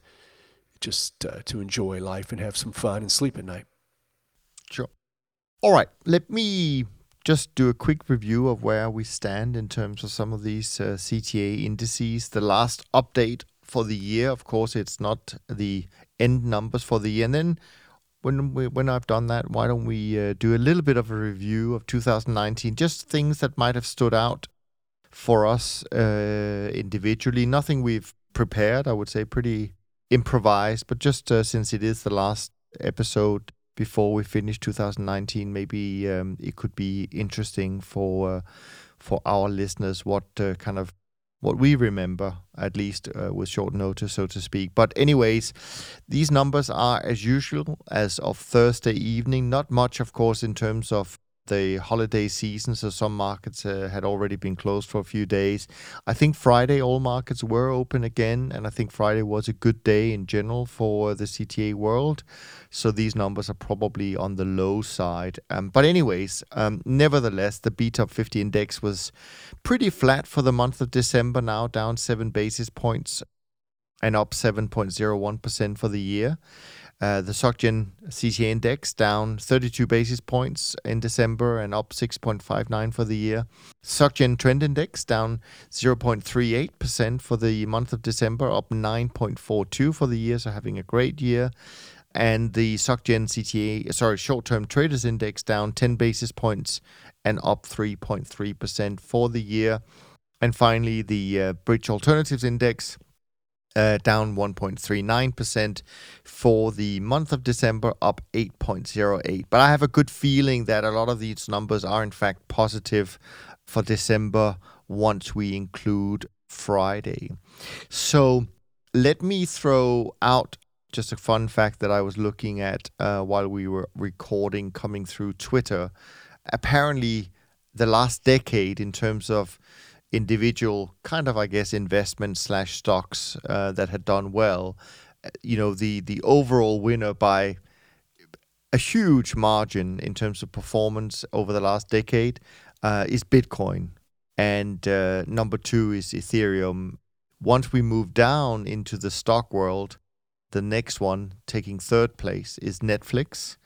Speaker 3: just uh, to enjoy life and have some fun and sleep at night.
Speaker 1: Sure. All right, let me just do a quick review of where we stand in terms of some of these uh, CTA indices. The last update for the year, of course, it's not the end numbers for the year. And then when we, when I've done that, why don't we uh, do a little bit of a review of 2019, just things that might have stood out for us uh, individually. Nothing we've prepared, I would say, pretty improvised, but just uh, since it is the last episode before we finish 2019, maybe um, it could be interesting for uh, for our listeners what uh, kind of what we remember, at least uh, with short notice, so to speak. But anyways, these numbers are as usual as of Thursday evening. Not much, of course, in terms of the holiday season, so some markets uh, had already been closed for a few days. I think Friday all markets were open again, and I think Friday was a good day in general for the CTA world. So these numbers are probably on the low side. Um, but anyways, um, nevertheless, the BTOP 50 index was pretty flat for the month of December. Now down seven basis points and up 7.01% for the year. Uh, the SocGen CTA index down 32 basis points in December and up 6.59 for the year. SocGen trend index down 0.38% for the month of December, up 9.42 for the year, so having a great year. And the SocGen CTA, sorry, short-term traders index down 10 basis points and up 3.3% for the year. And finally, the uh, Bridge Alternatives Index uh, down 1.39% for the month of December, up 8.08. But I have a good feeling that a lot of these numbers are in fact positive for December once we include Friday. So let me throw out just a fun fact that I was looking at uh, while we were recording coming through Twitter. Apparently, the last decade, in terms of individual kind of, I guess, investment slash stocks uh, that had done well. Uh, you know, the the overall winner by a huge margin in terms of performance over the last decade uh, is Bitcoin, and uh, number two is Ethereum. Once we move down into the stock world, the next one taking third place is Netflix,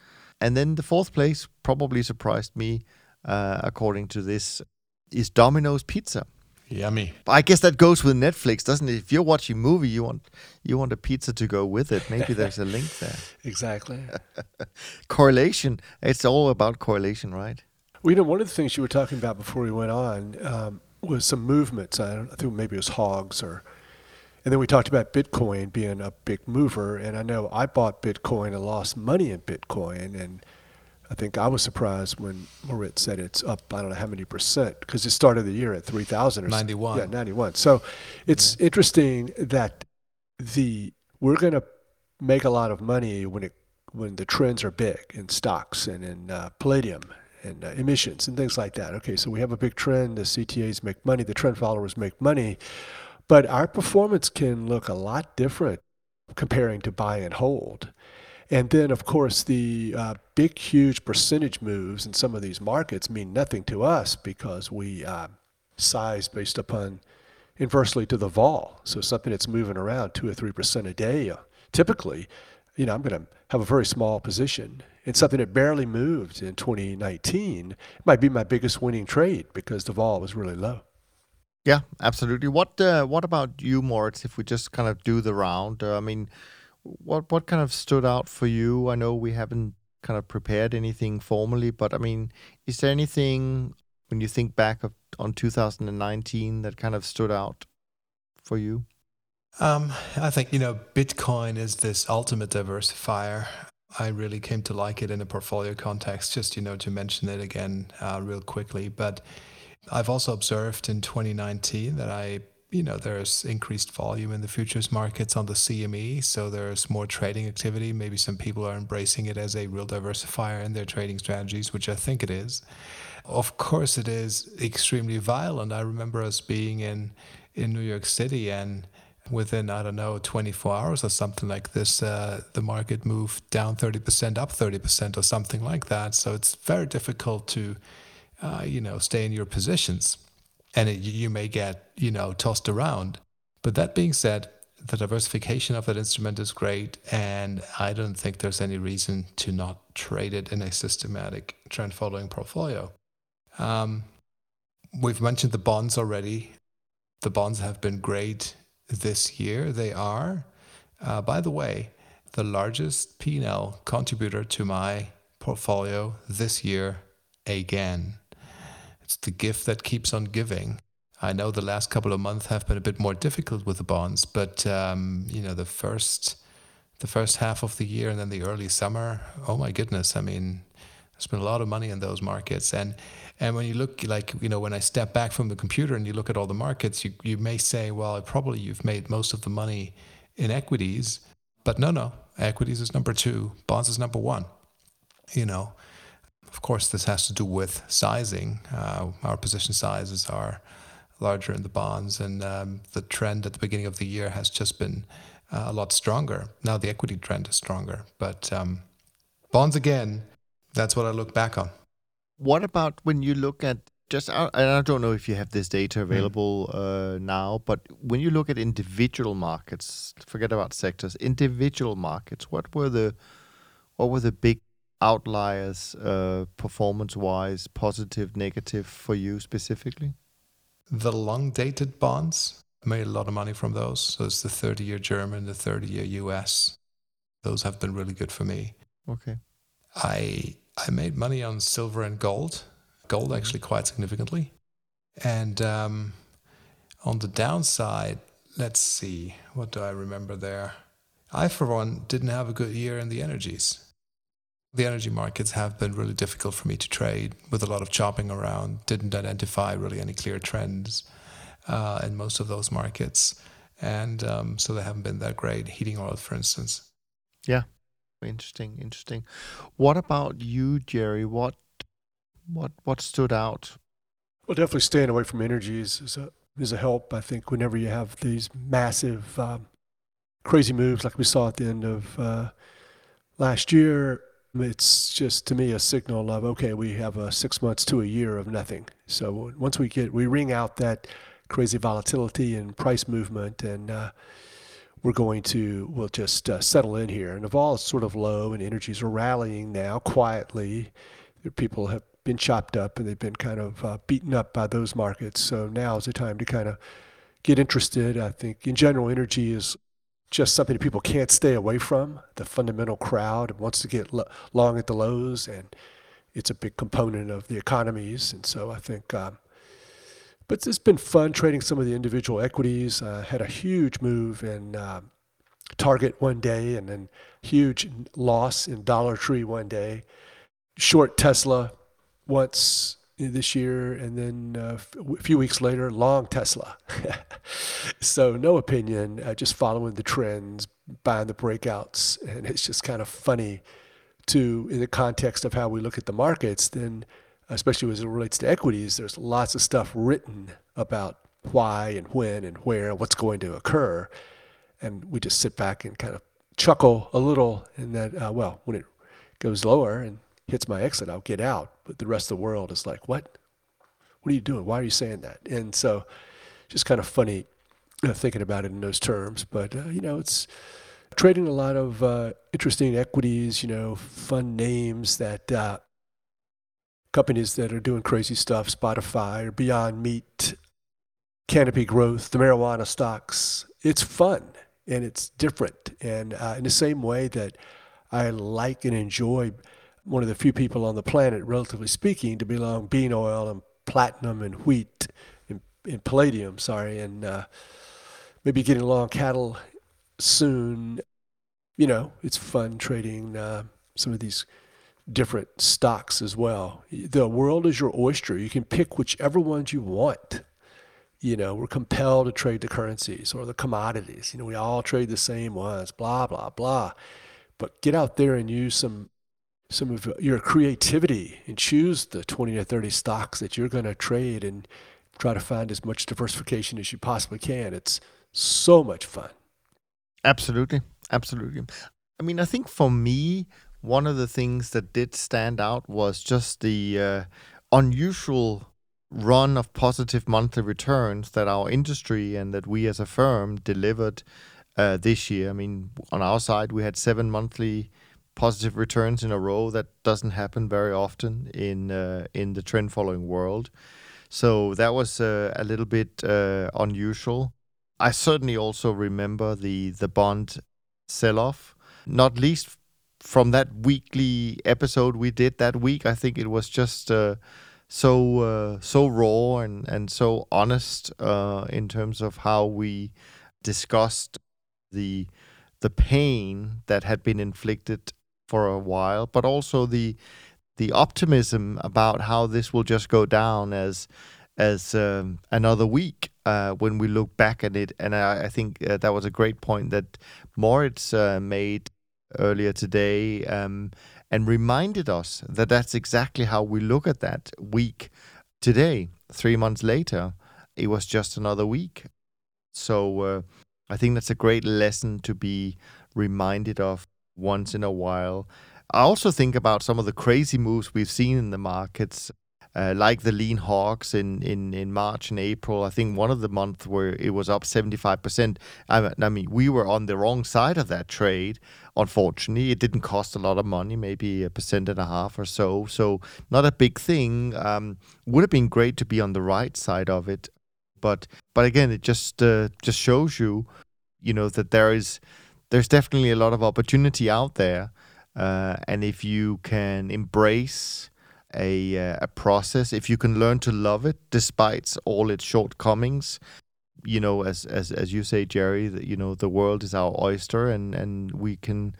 Speaker 1: and then the fourth place probably surprised me, uh, according to this is Domino's Pizza.
Speaker 2: Yummy.
Speaker 1: I guess that goes with Netflix, doesn't it? If you're watching a movie, you want you want a pizza to go with it. Maybe there's a link there.
Speaker 3: exactly.
Speaker 1: correlation. It's all about correlation, right?
Speaker 3: Well, you know, one of the things you were talking about before we went on um, was some movements. I, I think maybe it was hogs or, and then we talked about Bitcoin being a big mover. And I know I bought Bitcoin and lost money in Bitcoin, and I think I was surprised when Moritz said it's up, I don't know how many percent, because it started the year at 3,000 or
Speaker 2: 91.
Speaker 3: Yeah, 91. So it's yeah. interesting that the we're going to make a lot of money when it when the trends are big in stocks and in uh, palladium and uh, emissions and things like that. Okay, so we have a big trend. The CTAs make money. The trend followers make money, but our performance can look a lot different comparing to buy and hold. And then, of course, the uh, big, huge percentage moves in some of these markets mean nothing to us because we uh, size based upon inversely to the vol. So something that's moving around two or three percent a day, uh, typically, you know, I'm going to have a very small position. And something that barely moved in 2019 might be my biggest winning trade because the vol was really low.
Speaker 1: Yeah, absolutely. What uh, What about you, Moritz? If we just kind of do the round, uh, I mean what what kind of stood out for you? I know we haven't kind of prepared anything formally, but I mean, is there anything when you think back of, on 2019 that kind of stood out for you?
Speaker 2: Um, I think, you know, Bitcoin is this ultimate diversifier. I really came to like it in a portfolio context, just, you know, to mention it again uh, real quickly. But I've also observed in 2019 that I, you know, there's increased volume in the futures markets on the CME. So there's more trading activity. Maybe some people are embracing it as a real diversifier in their trading strategies, which I think it is. Of course, it is extremely violent. I remember us being in, in New York City and within I don't know 24 hours or something like this, uh, the market moved down 30%, up 30%, or something like that. So it's very difficult to, uh, you know, stay in your positions, and it, you may get you know tossed around. But that being said, the diversification of that instrument is great, and I don't think there's any reason to not trade it in a systematic trend following portfolio. Um, we've mentioned the bonds already. The bonds have been great this year. They are, uh, by the way, the largest P&L contributor to my portfolio this year again. It's the gift that keeps on giving. I know the last couple of months have been a bit more difficult with the bonds, but um, you know the first the first half of the year and then the early summer. Oh my goodness! I mean, there's been a lot of money in those markets, and and when you look like, you know, when I step back from the computer and you look at all the markets, you, you may say, well, probably you've made most of the money in equities. But no, no, equities is number two, bonds is number one. You know, of course, this has to do with sizing. Uh, our position sizes are larger in the bonds, and um, the trend at the beginning of the year has just been uh, a lot stronger. Now the equity trend is stronger, but um, bonds again, that's what I look back on.
Speaker 1: What about when you look at just I, I don't know if you have this data hmm. available mm. uh, now, but when you look at individual markets, forget about sectors, individual markets, what were the what were the big outliers uh, performance wise, positive, negative for you specifically?
Speaker 2: The long dated bonds made a lot of money from those. So it's the 30 year German, the 30 year US. Those have been really good for me.
Speaker 1: Okay.
Speaker 2: I I made money on silver and gold, gold mm-hmm. actually quite significantly. And um, on the downside, let's see, what do I remember there? I, for one, didn't have a good year in the energies. The energy markets have been really difficult for me to trade with a lot of chopping around, didn't identify really any clear trends uh, in most of those markets. And um, so they haven't been that great. Heating oil, for instance.
Speaker 1: Yeah, Interesting, interesting. What about you, Jerry? What what what stood out?
Speaker 3: Well, definitely staying away from energies is a is a help. I think whenever you have these massive, um, crazy moves like we saw at the end of uh, last year, it's just to me a signal of okay, we have a six months to a year of nothing. So once we get we ring out that crazy volatility and price movement and uh, we're going to we'll just uh, settle in here. And vol is sort of low, and energies are rallying now quietly. People have been chopped up, and they've been kind of uh, beaten up by those markets. So now is the time to kind of get interested. I think in general, energy is just something that people can't stay away from. The fundamental crowd wants to get lo- long at the lows, and it's a big component of the economies. And so I think. Um, but it's been fun trading some of the individual equities. Uh, had a huge move in uh, Target one day, and then huge loss in Dollar Tree one day. Short Tesla once this year, and then uh, a few weeks later, long Tesla. so no opinion, uh, just following the trends, buying the breakouts, and it's just kind of funny to in the context of how we look at the markets. Then especially as it relates to equities, there's lots of stuff written about why and when and where, what's going to occur. And we just sit back and kind of chuckle a little in that, uh, well, when it goes lower and hits my exit, I'll get out. But the rest of the world is like, what? What are you doing? Why are you saying that? And so just kind of funny uh, thinking about it in those terms. But, uh, you know, it's trading a lot of uh, interesting equities, you know, fun names that uh, companies that are doing crazy stuff, Spotify or Beyond Meat, Canopy Growth, the marijuana stocks. It's fun and it's different. And uh, in the same way that I like and enjoy one of the few people on the planet, relatively speaking, to be along bean oil and platinum and wheat and, and palladium, sorry, and uh, maybe getting long cattle soon. You know, it's fun trading uh, some of these different stocks as well. The world is your oyster. You can pick whichever ones you want. You know, we're compelled to trade the currencies or the commodities. You know, we all trade the same ones, blah, blah, blah. But get out there and use some some of your creativity and choose the 20 or 30 stocks that you're going to trade and try to find as much diversification as you possibly can. It's so much fun.
Speaker 1: Absolutely. Absolutely. I mean, I think for me, one of the things that did stand out was just the uh, unusual run of positive monthly returns that our industry and that we as a firm delivered uh, this year. I mean, on our side, we had seven monthly positive returns in a row. That doesn't happen very often in uh, in the trend following world. So that was uh, a little bit uh, unusual. I certainly also remember the the bond sell off, not least from that weekly episode we did that week. I think it was just uh, so uh, so raw and and so honest uh, in terms of how we discussed the the pain that had been inflicted for a while, but also the the optimism about how this will just go down as as um, another week uh, when we look back at it. And I, I think uh, that was a great point that Moritz uh, made earlier today um, and reminded us that that's exactly how we look at that week today. Three months later, it was just another week. So uh, I think that's a great lesson to be reminded of once in a while. I also think about some of the crazy moves we've seen in the markets uh, like the lean hogs in, in, in March and April. I think one of the months where it was up 75%. I, I mean, we were on the wrong side of that trade. Unfortunately, it didn't cost a lot of money, maybe a percent and a half or so. So, not a big thing. Um, would have been great to be on the right side of it. But, but again, it just uh, just shows you, you know, that there is there's definitely a lot of opportunity out there. Uh, and if you can embrace a uh, a process if you can learn to love it despite all its shortcomings you know as as as you say jerry that you know the world is our oyster and and we can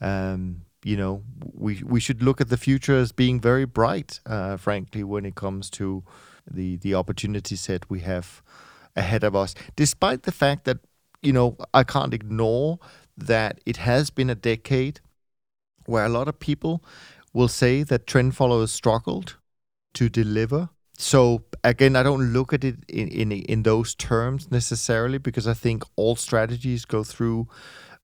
Speaker 1: um you know we we should look at the future as being very bright uh, frankly when it comes to the the opportunity set we have ahead of us despite the fact that you know i can't ignore that it has been a decade where a lot of people will say that trend followers struggled to deliver. So again, I don't look at it in, in in those terms necessarily because I think all strategies go through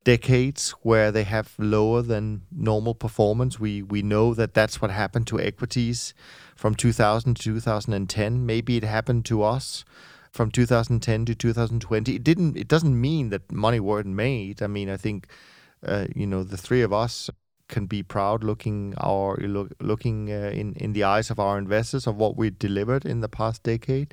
Speaker 1: decades where they have lower than normal performance. We we know that that's what happened to equities from 2000 to 2010. Maybe it happened to us from 2010 to 2020. It didn't. It doesn't mean that money weren't made. I mean, I think uh, you know the three of us can be proud looking our look, looking uh, in in the eyes of our investors of what we delivered in the past decade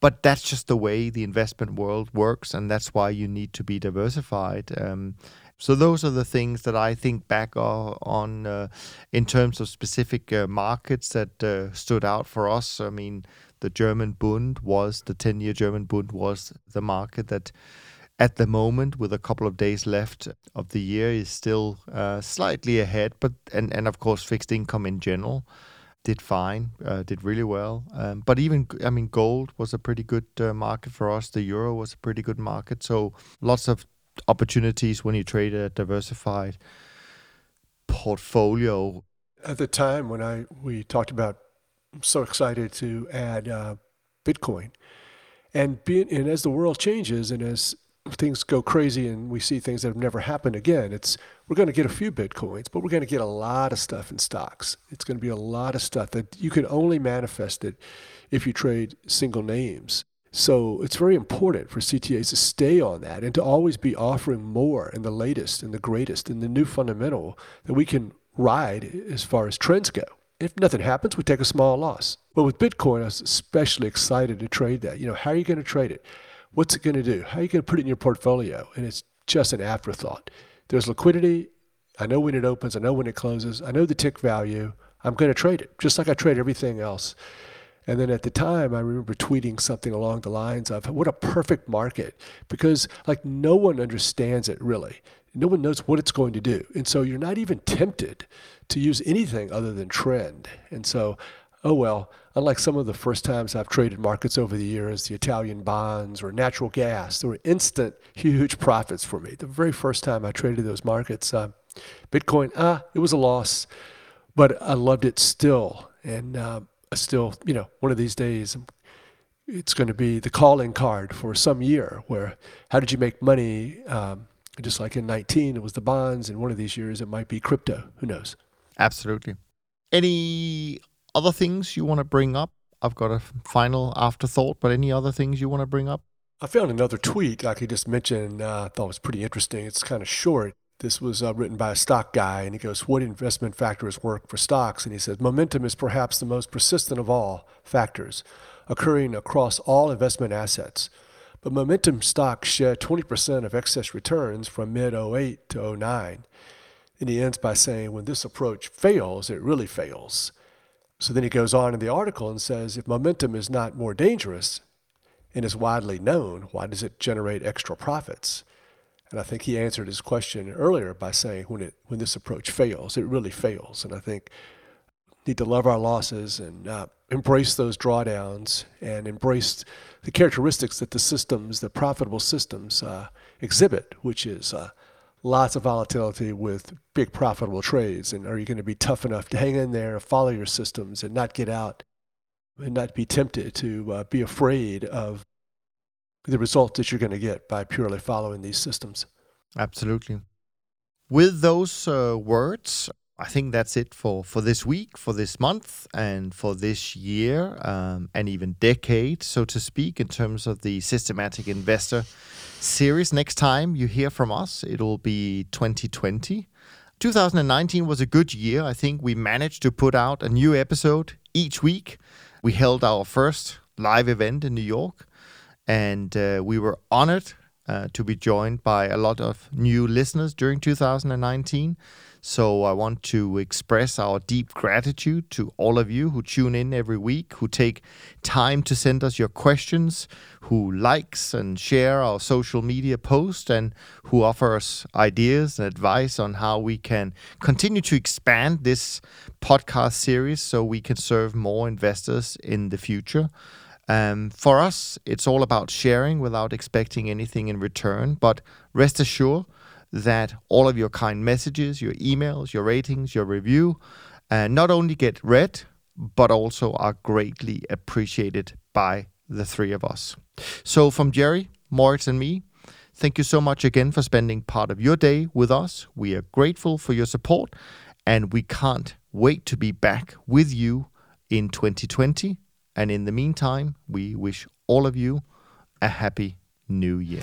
Speaker 1: but that's just the way the investment world works and that's why you need to be diversified um, so those are the things that I think back on uh, in terms of specific uh, markets that uh, stood out for us. I mean, the German Bund was the 10-year German Bund was the market that at the moment, with a couple of days left of the year, is still uh, slightly ahead. But and and of course, fixed income in general did fine, uh, did really well. Um, but even I mean, gold was a pretty good uh, market for us. The euro was a pretty good market. So lots of opportunities when you trade a diversified portfolio.
Speaker 3: At the time when I we talked about, I'm so excited to add uh, Bitcoin, and being and as the world changes and as things go crazy and we see things that have never happened again, it's we're going to get a few bitcoins, but we're going to get a lot of stuff in stocks. It's going to be a lot of stuff that you can only manifest it if you trade single names. So it's very important for CTAs to stay on that and to always be offering more and the latest and the greatest and the new fundamental that we can ride as far as trends go. If nothing happens, we take a small loss. But with Bitcoin, I was especially excited to trade that. You know, how are you going to trade it? What's it going to do? How are you going to put it in your portfolio? And it's just an afterthought. There's liquidity. I know when it opens. I know when it closes. I know the tick value. I'm going to trade it, just like I trade everything else. And then at the time, I remember tweeting something along the lines of, What a perfect market, because like no one understands it really. No one knows what it's going to do. And so you're not even tempted to use anything other than trend. And so, oh well, unlike some of the first times I've traded markets over the years, the Italian bonds or natural gas, there were instant huge profits for me. The very first time I traded those markets, uh, Bitcoin, ah, it was a loss, but I loved it still. And uh, still, you know, one of these days, it's going to be the calling card for some year where how did you make money? Um, just like in 19, it was the bonds. and one of these years, it might be crypto. Who knows?
Speaker 1: Absolutely. Any other things you want to bring up? I've got a final afterthought, but any other things you want to bring up?
Speaker 3: I found another tweet I could just mention. Uh, I thought was pretty interesting. It's kind of short. This was uh, written by a stock guy, and he goes, What investment factors work for stocks? And he says, Momentum is perhaps the most persistent of all factors, occurring across all investment assets. But momentum stocks shed 20% of excess returns from mid 08 to 09. And he ends by saying, When this approach fails, it really fails. So then he goes on in the article and says, If momentum is not more dangerous and is widely known, why does it generate extra profits? And I think he answered his question earlier by saying when it when this approach fails, it really fails. And I think need to love our losses and uh, embrace those drawdowns and embrace the characteristics that the systems, the profitable systems, uh, exhibit, which is uh, lots of volatility with big profitable trades. And are you going to be tough enough to hang in there, follow your systems, and not get out, and not be tempted to uh, be afraid of the results that you're going to get by purely following these systems.
Speaker 1: Absolutely. With those uh, words, I think that's it for, for this week, for this month, and for this year, um, and even decade, so to speak, in terms of the Systematic Investor series. Next time you hear from us, it'll be 2020. 2019 was a good year. I think we managed to put out a new episode each week. We held our first live event in New York and uh, we were honored uh, to be joined by a lot of new listeners during 2019. So I want to express our deep gratitude to all of you who tune in every week, who take time to send us your questions, who likes and share our social media posts, and who offer us ideas and advice on how we can continue to expand this podcast series so we can serve more investors in the future. Um, for us, it's all about sharing without expecting anything in return. But rest assured that all of your kind messages, your emails, your ratings, your review, uh, not only get read, but also are greatly appreciated by the three of us. So, from Jerry, Moritz, and me, thank you so much again for spending part of your day with us. We are grateful for your support, and we can't wait to be back with you in 2020 and in the meantime, we wish all of you a happy new year.